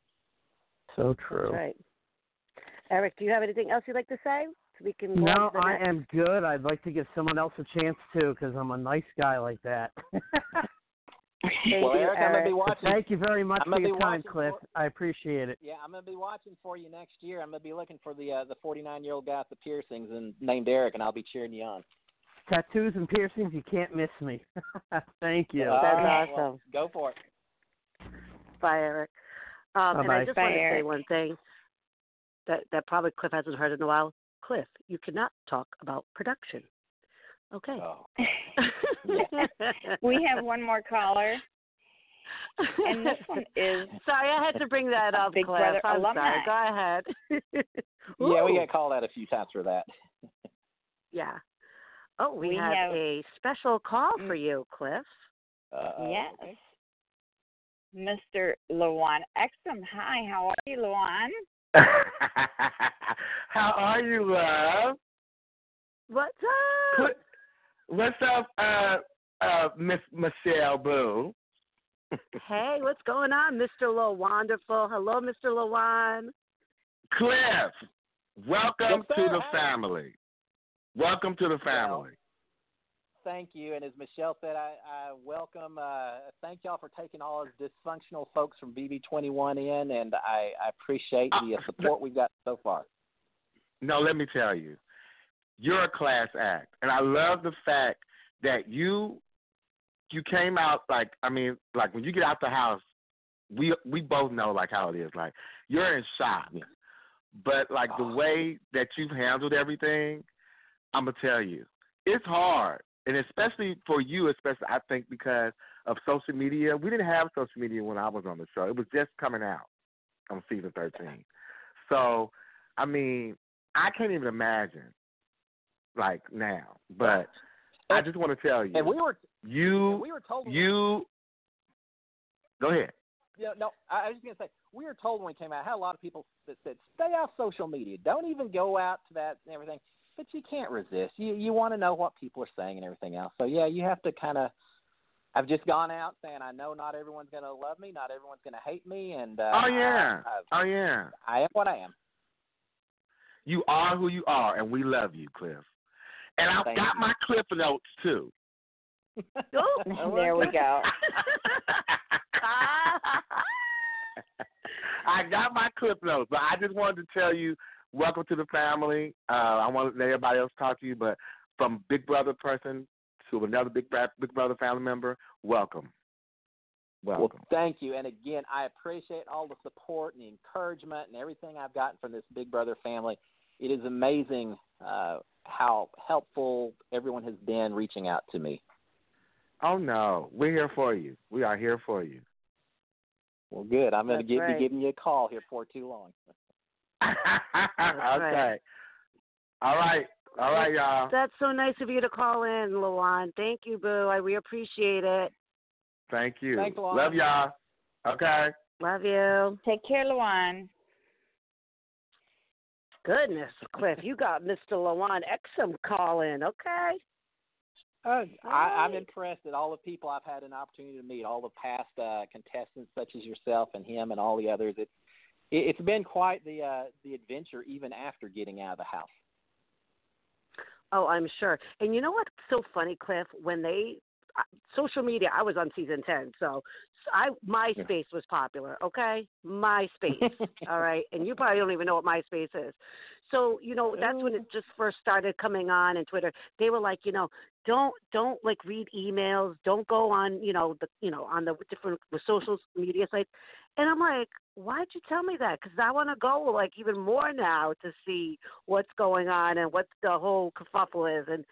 So That's true. right. Eric, do you have anything else you'd like to say? So we can. No, I next- am good. I'd like to give someone else a chance too, because I'm a nice guy like that. Thank well, you, Eric, I'm gonna be watching. Thank you very much I'm for your be time, Cliff. for- I appreciate it. Yeah, I'm gonna be watching for you next year. I'm gonna be looking for the uh, the 49 year old guy with the piercings and named Eric, and I'll be cheering you on. Tattoos and piercings, you can't miss me. Thank you. All That's right, well, awesome. go for it. Bye, Eric. Um, and I just Bye, want to say one thing that that probably Cliff hasn't heard in a while. Cliff, you cannot talk about production. Okay. Oh. we have one more caller, and this one is Sorry, I had to bring that up, Big Cliff. Brother I'm alumni. sorry. Go ahead. Yeah, we Ooh. got called out a few times for that. Yeah. Oh, we, We have, have- a special call for you, Cliff. Uh, yes. Mr. Lawon Exum. Hi, how are you, Lawon? How are you, love? What's up? Put, what's up, uh, uh, Miss Michelle Boo? Hey, what's going on, Mr. Low Wonderful? Hello, Mr. Lawon. Cliff, welcome Yes, to the family. Welcome to the family. Thank you. And as Michelle said, I, I welcome, uh, thank y'all for taking all of dysfunctional folks from BB21 in, and I, I appreciate the uh, support we've got so far. No, let me tell you, you're a class act, and I love the fact that you you came out like I mean, like when you get out the house, we we both know like how it is. Like you're in shock, but like the way that you've handled everything, I'm gonna tell you, it's hard, and especially for you, especially I think because of social media. We didn't have social media when I was on the show; it was just coming out on season 13. So, I mean, I can't even imagine like now. But I just want to tell you, And we were, you, we were told, you. Go ahead. Yeah, no, I I was just gonna say we were told when we came out. I had a lot of people that said, "Stay off social media. Don't even go out to that and everything." But you can't resist. You you want to know what people are saying and everything else. So yeah, you have to kind of. I've just gone out saying I know not everyone's gonna love me, not everyone's gonna hate me, and uh, oh yeah. I, oh yeah. I, I am what I am. You are who you are, and we love you, Cliff. And I've Thank got you. my Cliff notes too. Oh, there we go. I got my clip notes, but I just wanted to tell you, welcome to the family. Uh, I want to let everybody else talk to you, but from Big Brother person to another Big Bra- Big Brother family member, welcome. Well, Welcome. thank you. And again, I appreciate all the support and the encouragement and everything I've gotten from this Big Brother family. It is amazing uh, how helpful everyone has been reaching out to me. Oh no, we're here for you. We are here for you. Well, good. I'm going to That's give, right. be giving you a call here for too long. okay. right. All right. All right, y'all. That's so nice of you to call in, Lawon. Thank you, Boo. I, we appreciate it. Thank you. Thanks a. Love y'all. Okay. Love you. Take care, Lawon. Goodness, Cliff, you got Mr. Lawon Exum calling. Okay. Uh, I, I'm impressed at all the people I've had an opportunity to meet, all the past uh, contestants such as yourself and him and all the others. It's it, it's been quite the uh, the adventure even after getting out of the house. Oh, I'm sure. And you know what's so funny, Cliff? When they social media, I was on season ten, so I MySpace was popular. Okay, MySpace. all right, and you probably don't even know what MySpace is. So you know that's when it oh. just first started coming on and Twitter. They were like, you know, don't don't like read emails. Don't go on you know the you know on the different the social media sites. And I'm like, why'd you tell me that? Because I want to go like even more now to see what's going on and what the whole kerfuffle is. And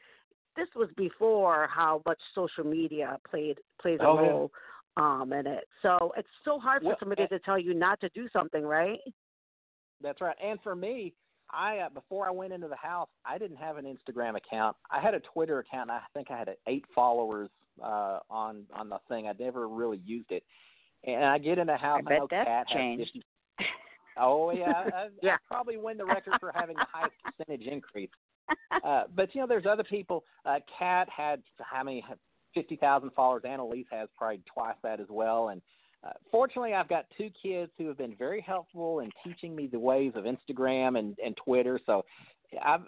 this was before how much social media played plays a Oh, yeah. role um in it. So it's so hard for Well, somebody to tell you not to do something, right? That's right. And for me, I uh, before I went into the house, I didn't have an Instagram account. I had a Twitter account. And I think I had eight followers uh, on on the thing. I never really used it. And I get in the house. I bet know that's Kat changed. 50 Oh yeah, I, Yeah. I probably win the record for having the highest percentage increase. Uh, but you know, there's other people. Uh, Kat had how many? Fifty thousand followers. Analyse has probably twice that as well. And uh, fortunately, I've got two kids who have been very helpful in teaching me the ways of Instagram and and Twitter. So, I've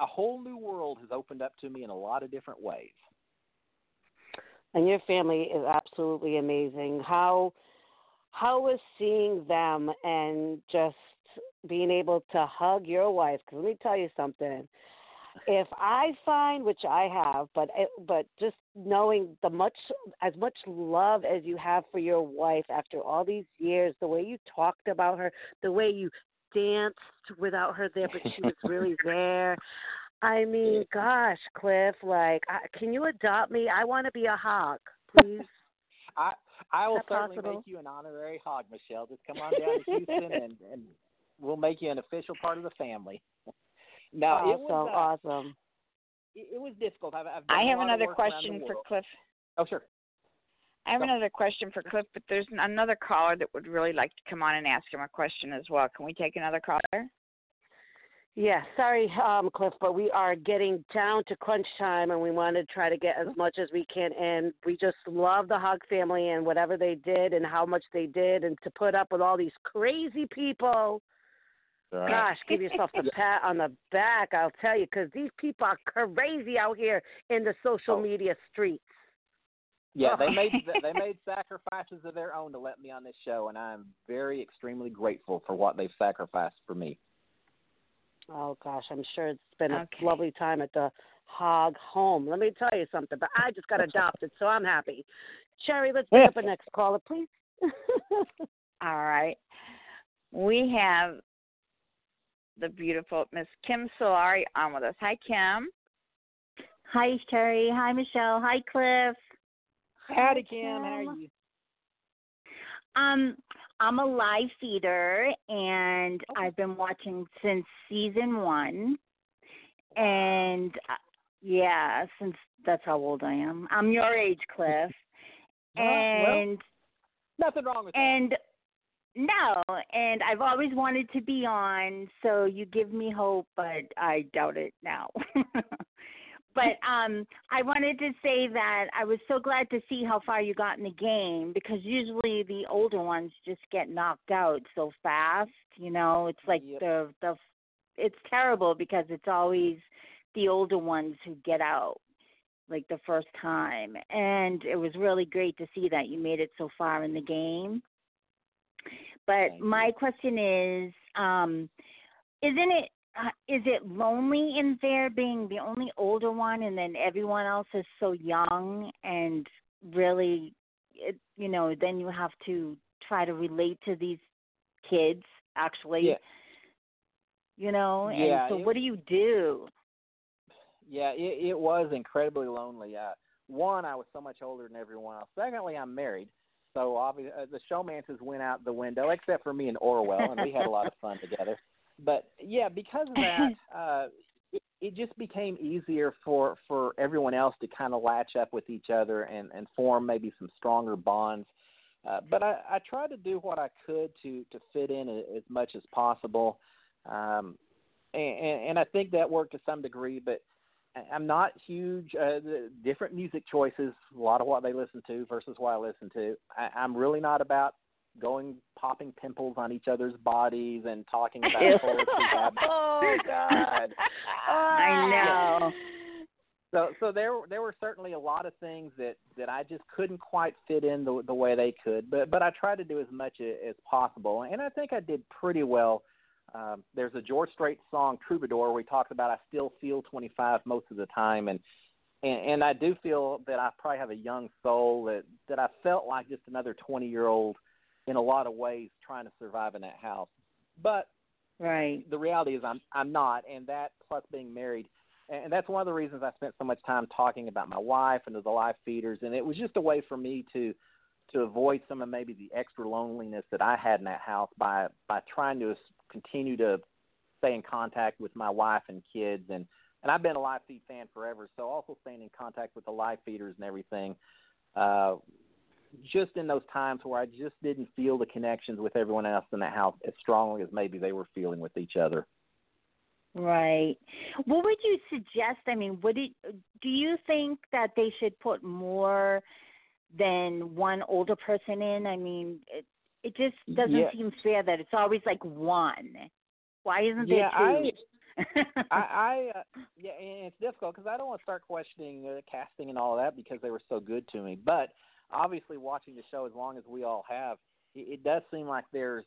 a whole new world has opened up to me in a lot of different ways. and your family is absolutely amazing. How how was seeing them and just being able to hug your wife? Because let me tell you something. If I find, which I have, but but just knowing the much as much love as you have for your wife after all these years, the way you talked about her, the way you danced without her there, but she was really there. I mean, gosh, Cliff, like, I, can you adopt me? I want to be a Hogg, please. I I will certainly possible? make you an honorary Hogg, Michelle. Just come on down to Houston and and we'll make you an official part of the family. no, oh, it was so uh, awesome. it, it was difficult. I've, I've I have another work around the question for. Cliff. Oh, sure. I have Go. another question for Cliff, but there's another caller that would really like to come on and ask him a question as well. Can we take another caller? Yeah, sorry, um, Cliff, but we are getting down to crunch time, and we want to try to get as much as we can in. We just love the Hogg family and whatever they did and how much they did, and to put up with all these crazy people. Gosh, give yourself a pat on the back, I'll tell you, because these people are crazy out here in the social Oh. media streets. Yeah, Oh. they made they made sacrifices of their own to let me on this show, and I'm very extremely grateful for what they've sacrificed for me. Oh gosh, I'm sure it's been Okay. a lovely time at the Hogg home. Let me tell you something, but I just got adopted, so I'm happy. Cherry, let's pick up a next caller, please. All right. We have the beautiful Miss Kim Solari on with us. Hi, Kim. Hi, Terry. Hi, Michelle. Hi, Cliff. Howdy, Kim. How are you? Um, I'm a live feeder, and I've been watching since season one. And uh, yeah, since that's how old I am. I'm your age, Cliff. Well, well, and Nothing wrong with that. No, and I've always wanted to be on, so you give me hope, but I doubt it now. but um I wanted to say that I was so glad to see how far you got in the game because usually the older ones just get knocked out so fast, you know. It's like Yep. the the it's terrible because it's always the older ones who get out like the first time. And it was really great to see that you made it so far in the game. But my question is, um, isn't it uh, is it lonely in there being the only older one, and then everyone else is so young and really, it, you know, then you have to try to relate to these kids actually, Yeah. you know. Yeah, and so, it- what do you do? Yeah, it, it was incredibly lonely. Uh, one, I was so much older than everyone else. Secondly, I'm married, so obviously uh, the showmances went out the window, except for me and Orwell, and we had a lot of fun together. But yeah, because of that, uh, it, it just became easier for for everyone else to kind of latch up with each other and and form maybe some stronger bonds. Uh, but I, I tried to do what I could to to fit in as much as possible, um, and, and I think that worked to some degree. But I'm not huge. Uh, the different music choices, a lot of what they listen to versus what I listen to. I, I'm really not about going popping pimples on each other's bodies and talking about oh God. I know. So so there there were certainly a lot of things that that I just couldn't quite fit in the the way they could, but but I tried to do as much as possible, and I think I did pretty well. Um, there's a George Strait song Troubadour where he talks about I still feel 25 most of the time, and and, and I do feel that I probably have a young soul that that I felt like just another 20 year old in a lot of ways trying to survive in that house. But right, the reality is I'm I'm not, and that plus being married, and that's one of the reasons I spent so much time talking about my wife and the live feeders, and it was just a way for me to to avoid some of maybe the extra loneliness that I had in that house by by trying to continue to stay in contact with my wife and kids and and I've been a live feed fan forever, so also staying in contact with the live feeders and everything. Uh, just in those times where I just didn't feel the connections with everyone else in the house as strongly as maybe they were feeling with each other. Right. What would you suggest? I mean, would it do you think that they should put more than one older person in? I mean, it just doesn't Yeah. seem fair that it's always like one. Why isn't Yeah, there two? I, I, uh, yeah, and it's difficult because I don't want to start questioning uh, casting and all of that because they were so good to me. But obviously, watching the show as long as we all have, it, it does seem like there's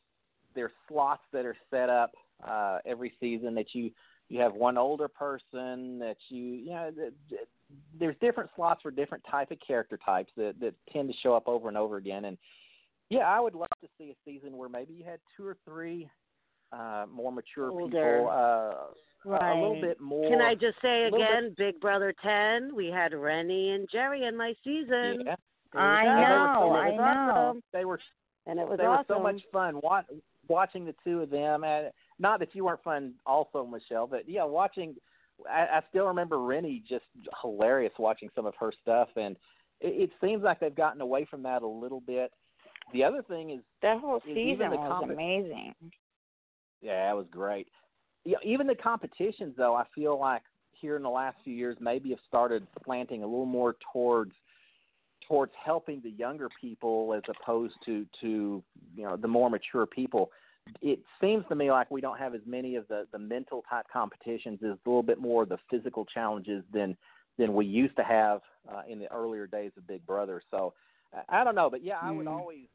there's slots that are set up uh, every season that you you have one older person that you you know th- th- there's different slots for different type of character types that that tend to show up over and over again and yeah I would love to see a season where maybe you had two or three uh more mature Older. people uh a- a little bit more Can I just say a little bit- again, Big Brother 10, we had Renny and Jerry in my season. Yeah. I know, And it was I know. they were And it was they awesome. were so much fun wa- watching the two of them. And not that you weren't fun, also Michelle, but yeah, watching. I, I still remember Renny just hilarious watching some of her stuff, and it, it seems like they've gotten away from that a little bit. The other thing is That whole season was comp- amazing. Yeah, it was great. Yeah, even the competitions though, I feel like here in the last few years maybe have started slanting a little more towards towards helping the younger people as opposed to to you know the more mature people. It seems to me like we don't have as many of the the mental type competitions. There's a little bit more of the physical challenges than than we used to have uh, in the earlier days of Big Brother. So I don't know, but yeah, I would Mm. always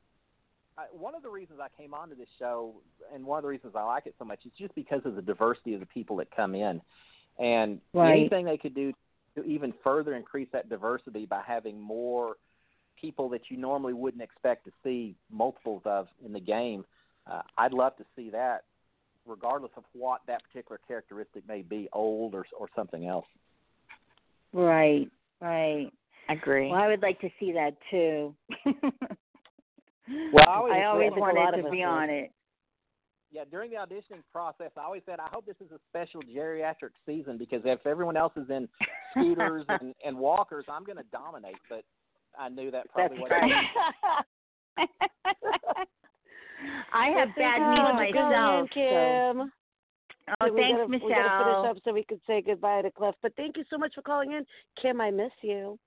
I, one of the reasons I came onto this show, and one of the reasons I like it so much, is just because of the diversity of the people that come in, and Right. anything they could do to even further increase that diversity by having more people that you normally wouldn't expect to see multiples of in the game. Uh, I'd love to see that, regardless of what that particular characteristic may be, old or or something else. Right, right. Agree. Well, I would like to see that too. Well, I always- I always I think a lot wanted to be on it. yeah, during the auditioning process, I always said, I hope this is a special geriatric season because if everyone else is in scooters and, and walkers, I'm going to dominate. But I knew that probably That's wasn't. right. I have bad knees myself. so. Kim. Oh, we thanks, gotta, We gotta Michelle. finish up so we could say goodbye to Cliff. But thank you so much for calling in. Kim, I miss you.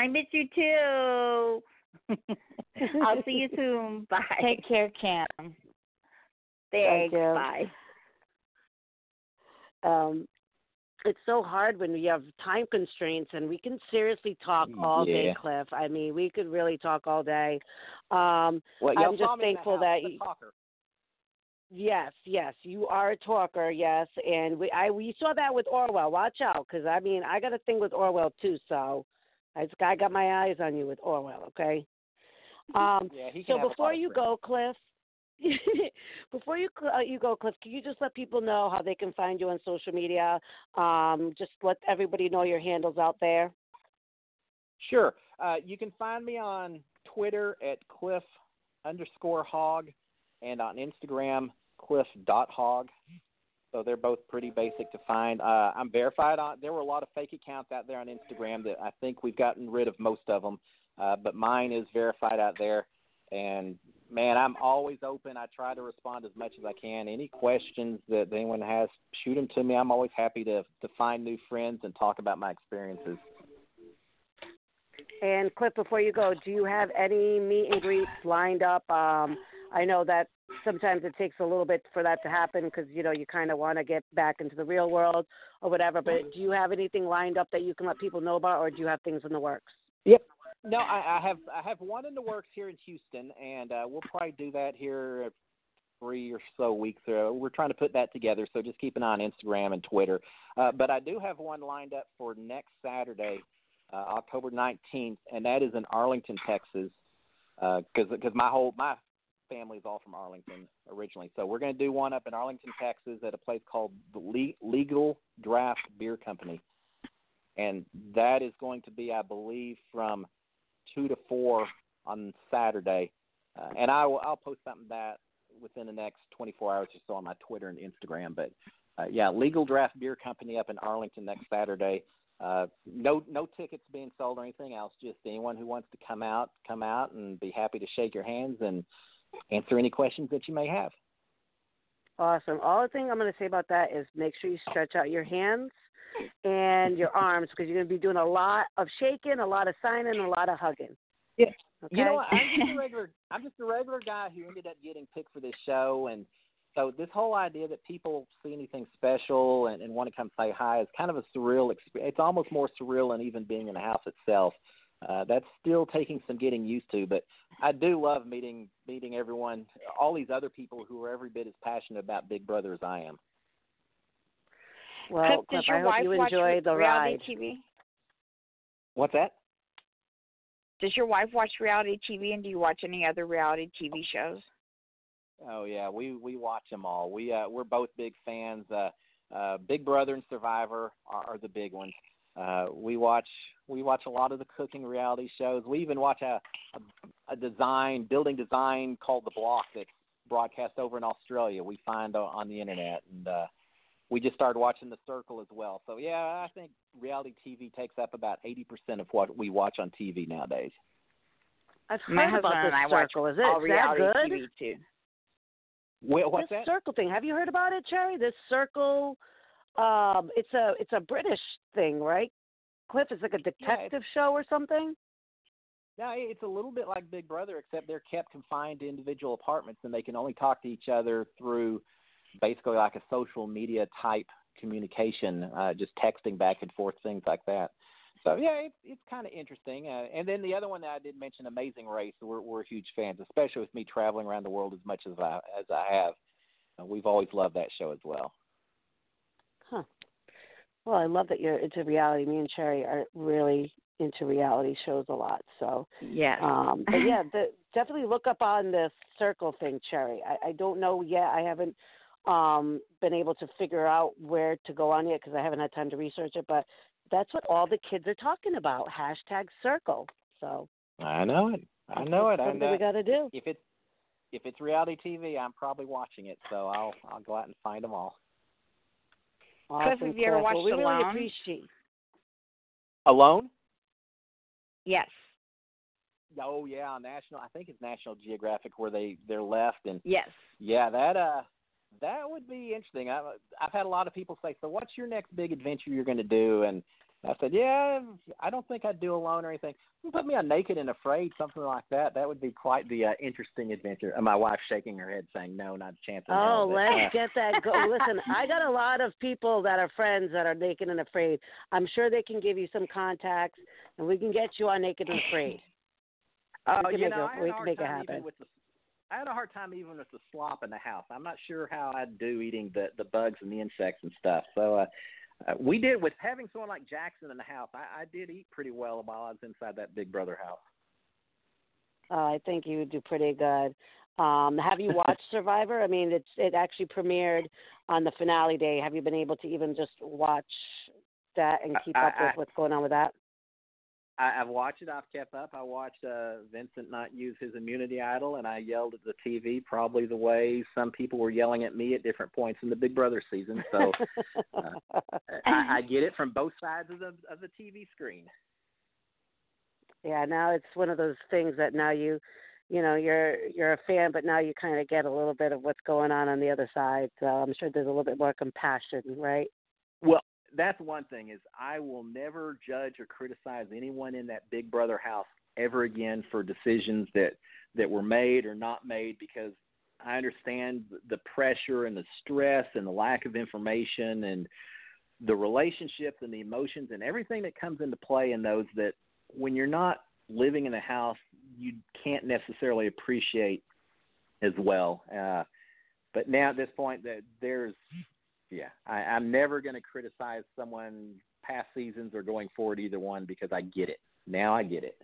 I miss you too. I'll see you soon. Bye. Take care, Cam. Thanks. you. Bye. um, it's so hard when we have time constraints and we can seriously talk all day, Cliff. I mean, we could really talk all day. Um, Well, y'all I'm just thankful the that you, talker. yes, yes, you are a talker, yes, and we I we saw that with Orwell. Watch out, because I mean, I got a thing with Orwell too, so I I got my eyes on you with Orwell, okay? Um, Yeah, he can so have a lot before you go, Cliff, before you uh, you go, Cliff, can you just let people know how they can find you on social media? Um, just let everybody know your handles out there. Sure. Uh, you can find me on Twitter at Cliff underscore Hogg and on Instagram Cliff dot Hogg. So they're both pretty basic to find. Uh, I'm verified on. There were a lot of fake accounts out there on Instagram that I think we've gotten rid of most of them, uh, but mine is verified out there. And man, I'm always open. I try to respond as much as I can. Any questions that anyone has, shoot them to me. I'm always happy to to find new friends and talk about my experiences. And Cliff, before you go, do you have any meet and greets lined up? Um, I know that sometimes it takes a little bit for that to happen because you know you kind of want to get back into the real world or whatever. But do you have anything lined up that you can let people know about, or do you have things in the works? Yep. No, I, I have I have one in the works here in Houston, and uh, we'll probably do that here three or so weeks. Uh, we're trying to put that together, so just keep an eye on Instagram and Twitter. Uh, but I do have one lined up for next Saturday, uh, October 19th, and that is in Arlington, Texas. Because because my whole my family is all from Arlington originally, so we're going to do one up in Arlington, Texas, at a place called the Le- Legal Draft Beer Company, and that is going to be, I believe, from two to four on Saturday. Uh, and I will I'll post something that within the next 24 hours or so on my Twitter and Instagram. But uh, yeah, Legal Draft Beer Company up in Arlington next Saturday. Uh, no no tickets being sold or anything else. Just anyone who wants to come out, come out and be happy to shake your hands and answer any questions that you may have. Awesome. All the thing I'm going to say about that is make sure you stretch out your hands and your arms because you're going to be doing a lot of shaking, a lot of signing, a lot of hugging. Yeah. Okay? You know what? I'm just a regular. I'm just a regular guy who ended up getting picked for this show, and so this whole idea that people see anything special and, and want to come say hi is kind of a surreal experience. It's almost more surreal than even being in the house itself. Uh, that's still taking some getting used to, but I do love meeting meeting everyone, all these other people who are every bit as passionate about Big Brother as I am. Well, Cliff, does Cliff, your I hope wife you watch enjoy re- the reality ride. TV? What's that? Does your wife watch reality TV, and do you watch any other reality TV shows? Oh yeah, we we watch them all. We uh, we're both big fans. Uh, uh, Big Brother and Survivor are, are the big ones. Uh, we watch we watch a lot of the cooking reality shows. We even watch a, a a design building design called The Block that's broadcast over in Australia. We find on, on the internet, and uh, we just started watching The Circle as well. So yeah, I think reality TV takes up about eighty percent of what we watch on TV nowadays. I've My heard about husband this and I watch circle. Is it all is that reality good? TV too. Wait, what's this that? circle thing. Have you heard about it, Cherry? This circle. Um, it's a it's a British thing, right? Cliff, it's like a detective show or something. No, it's a little bit like Big Brother, except they're kept confined to individual apartments, and they can only talk to each other through basically like a social media type communication, uh, just texting back and forth, things like that. So yeah, it's it's kind of interesting. Uh, and then the other one that I did mention, Amazing Race, we're we're huge fans, especially with me traveling around the world as much as I as I have. Uh, we've always loved that show as well. Huh. Well, I love that you're into reality. Me and Cherry are really into reality shows a lot. So yeah, Um, but yeah, the, definitely look up on the circle thing, Cherry. I, I don't know yet. I haven't um, been able to figure out where to go on yet because I haven't had time to research it. But that's what all the kids are talking about. Hashtag circle. So I know it. I know it. that's I know. we got to do. If it's if it's reality TV, I'm probably watching it. So I'll I'll go out and find them all. Awesome, have you ever watched well, we really Alone? appreciate. Alone? Yes. Oh yeah, national. I think it's National Geographic where they they're left and Yes. yeah, that uh that would be interesting. I've I've had a lot of people say, so what's your next big adventure you're going to do? And I said, yeah, I don't think I'd do alone or anything. Put me on Naked and Afraid, something like that. That would be quite the uh, interesting adventure. And my wife shaking her head, saying, no, not a chance. Oh, let's uh, get that go. Listen, I got a lot of people that are friends that are naked and afraid. I'm sure they can give you some contacts, and we can get you on naked and afraid. Oh, you know, had we a can make it happen. even with the. I had a hard time even with the slop in the house. I'm not sure how I'd do eating the the bugs and the insects and stuff. So uh, uh, we did with having someone like Jackson in the house. I, I did eat pretty well while I was inside that Big Brother house. Uh, I think you would do pretty good. Um, have you watched Survivor? I mean, it's it actually premiered on the finale day. Have you been able to even just watch that and keep I- up with I- what's going on with that? I, I've watched it. I've kept up. I watched uh, Vincent not use his immunity idol, and I yelled at the TV probably the way some people were yelling at me at different points in the Big Brother season. So uh, I, I get it from both sides of the of the TV screen. yeah, now it's one of those things that now you you know you're you're a fan, but now you kind of get a little bit of what's going on on the other side. So I'm sure there's a little bit more compassion, right? Well, that's one thing is I will never judge or criticize anyone in that Big Brother house ever again for decisions that that were made or not made because I understand the pressure and the stress and the lack of information and the relationships and the emotions and everything that comes into play in those that when you're not living in the house you can't necessarily appreciate as well. Uh, but now at this point that there's yeah, I, I'm never going to criticize someone past seasons or going forward either one because I get it. Now I get it.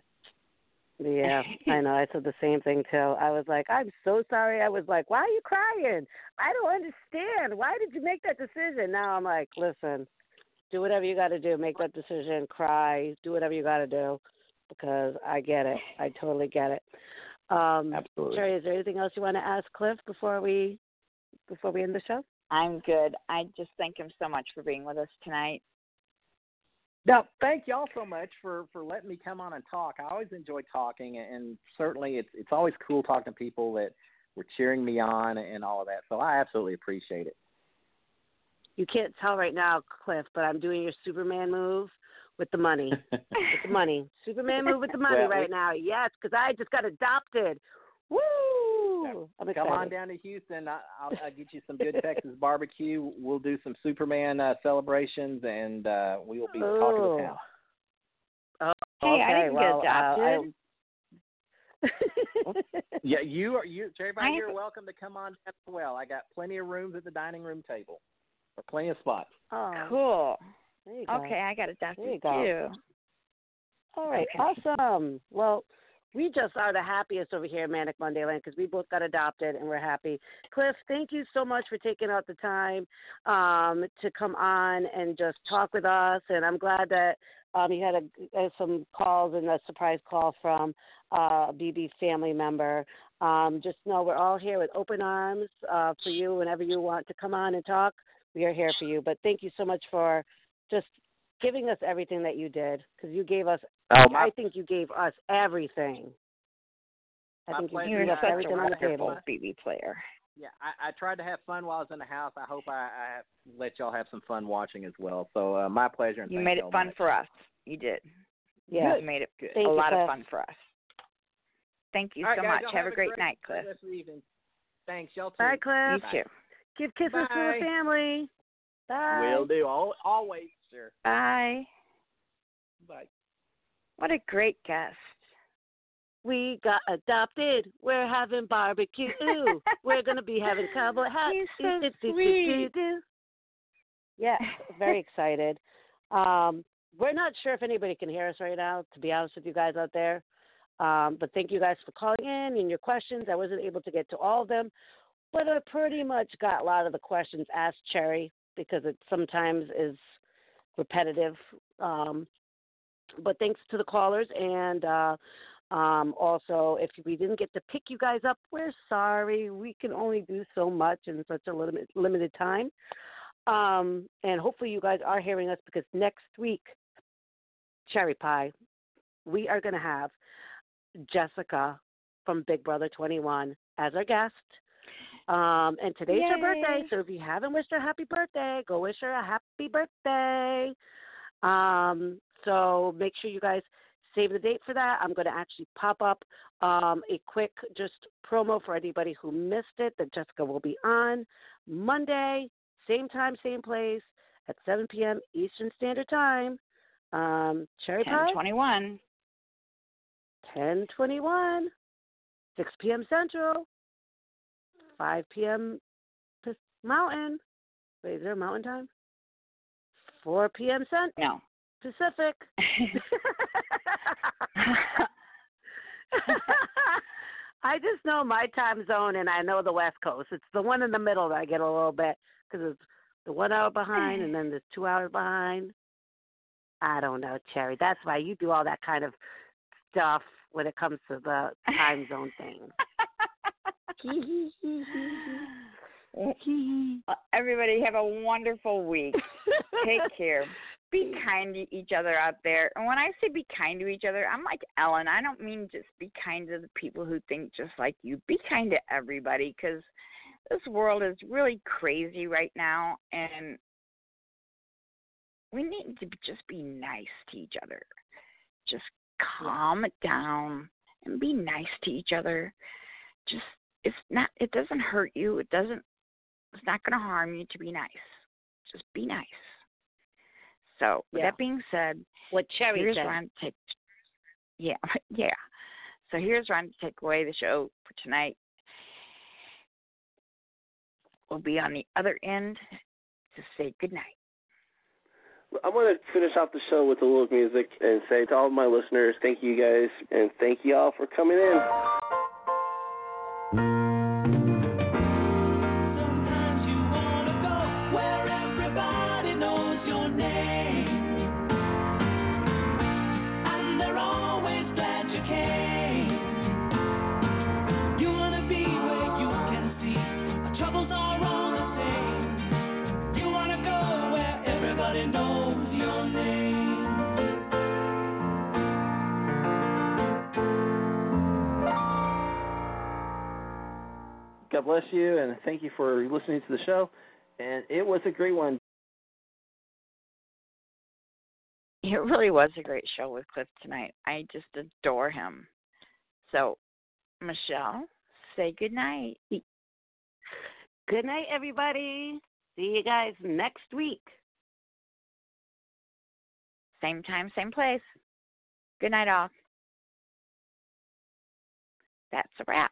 Yeah, I know. I said the same thing too. I was like, I'm so sorry. I was like, why are you crying? I don't understand. Why did you make that decision? Now I'm like, listen, do whatever you got to do. Make that decision. Cry. Do whatever you got to do, because I get it. I totally get it. Um, Absolutely. Cherry, is there anything else you want to ask Cliff before we before we end the show? I'm good. I just thank him so much for being with us tonight. No, thank y'all so much for for letting me come on and talk. I always enjoy talking, and certainly it's it's always cool talking to people that were cheering me on and all of that. So I absolutely appreciate it. You can't tell right now, Cliff, but I'm doing your Superman move with the money. with the money. Superman move with the money Well, we- right now. Yes, because I just got adopted. Woo! I'm excited. Come on down to Houston. I, I'll, I'll get you some good Texas barbecue. We'll do some Superman uh, celebrations, and uh, we will be talking to town. Oh, Hey, I didn't well, get adopted. I- Yeah, you are. You, everybody, you're welcome to come on down as well. I got plenty of rooms at the dining room table, or plenty of spots. oh, Cool. there you go. Okay, I got There adopted you go. too. All right, Okay. awesome. Well, we just are the happiest over here at Manic Monday Land because we both got adopted and we're happy. Cliff, thank you so much for taking out the time um, to come on and just talk with us. And I'm glad that um, you had a, uh, some calls and a surprise call from uh, a BB family member. Um, just know we're all here with open arms uh, for you whenever you want to come on and talk. We are here for you. But thank you so much for just giving us everything that you did because you gave us Oh, my, I think you gave us everything. I My think pleasure. you gave us everything on the table. BB player. yeah, I, I tried to have fun while I was in the house. I hope I, I let y'all have some fun watching as well. So uh, my pleasure. And You made it y'all fun much. for us. You did. Yeah. You made it Good. Thank a you, lot of fun for us. Thank you All right, so guys, much. y'all Have, a great, night, Cliff. rest evening. Thanks, y'all too. Bye, Cliff. You too. Give kisses to the family. Bye. Will do. Al always, sure. Bye. Bye. What a great guest. We got adopted. We're having barbecue. We're gonna be having cowboy hats. He's so do, sweet. do. Yeah, very excited. Um, we're not sure if anybody can hear us right now. To be honest with you guys out there, um, but thank you guys for calling in and your questions. I wasn't able to get to all of them, but I pretty much got a lot of the questions asked Cherry because it sometimes is repetitive. Um, but thanks to the callers and uh, um, also if we didn't get to pick you guys up, we're sorry. We can only do so much in such a limit, limited time. Um, and hopefully you guys are hearing us because next week, Cherry Pie, we are going to have Jessica from Big Brother 21 as our guest. Um, and today's her birthday, so if you haven't wished her happy birthday, go wish her a happy birthday. Um, so make sure you guys save the date for that. I'm going to actually pop up um, a quick just promo for anybody who missed it that Jessica will be on Monday, same time, same place at 7 p.m. Eastern Standard Time. Um, Cherry Pie, 1021. 1021, 6 p.m. Central, 5 p.m. Mountain. Wait, is there a Mountain Time? 4 p.m. Cent- No. Pacific. I just know my time zone and I know the West Coast. It's the one in the middle that I get a little bit because it's the one hour behind and then there's two hours behind. I don't know, Cherry. That's why you do all that kind of stuff when it comes to the time zone thing. Everybody have a wonderful week. Take care. be kind to each other out there. And when I say be kind to each other, I'm like Ellen. I don't mean just be kind to the people who think just like you. Be kind to everybody because this world is really crazy right now, and we need to just be nice to each other. Just calm it down and be nice to each other. Just it's not it doesn't hurt you. It doesn't it's not going to harm you to be nice. Just be nice. So, with Yeah. that being said, What Cherry here's said. Ron to take. Yeah, yeah. So here's Ron to take away the show for tonight. We'll be on the other end to say goodnight. I want to finish off the show with a little music and say to all of my listeners, thank you guys, and thank you all for coming in. God bless you, and thank you for listening to the show. And it was a great one. It really was a great show with Cliff tonight. I just adore him. So, Michelle, say goodnight. Good night, everybody. See you guys next week. Same time, same place. Good night, all. That's a wrap.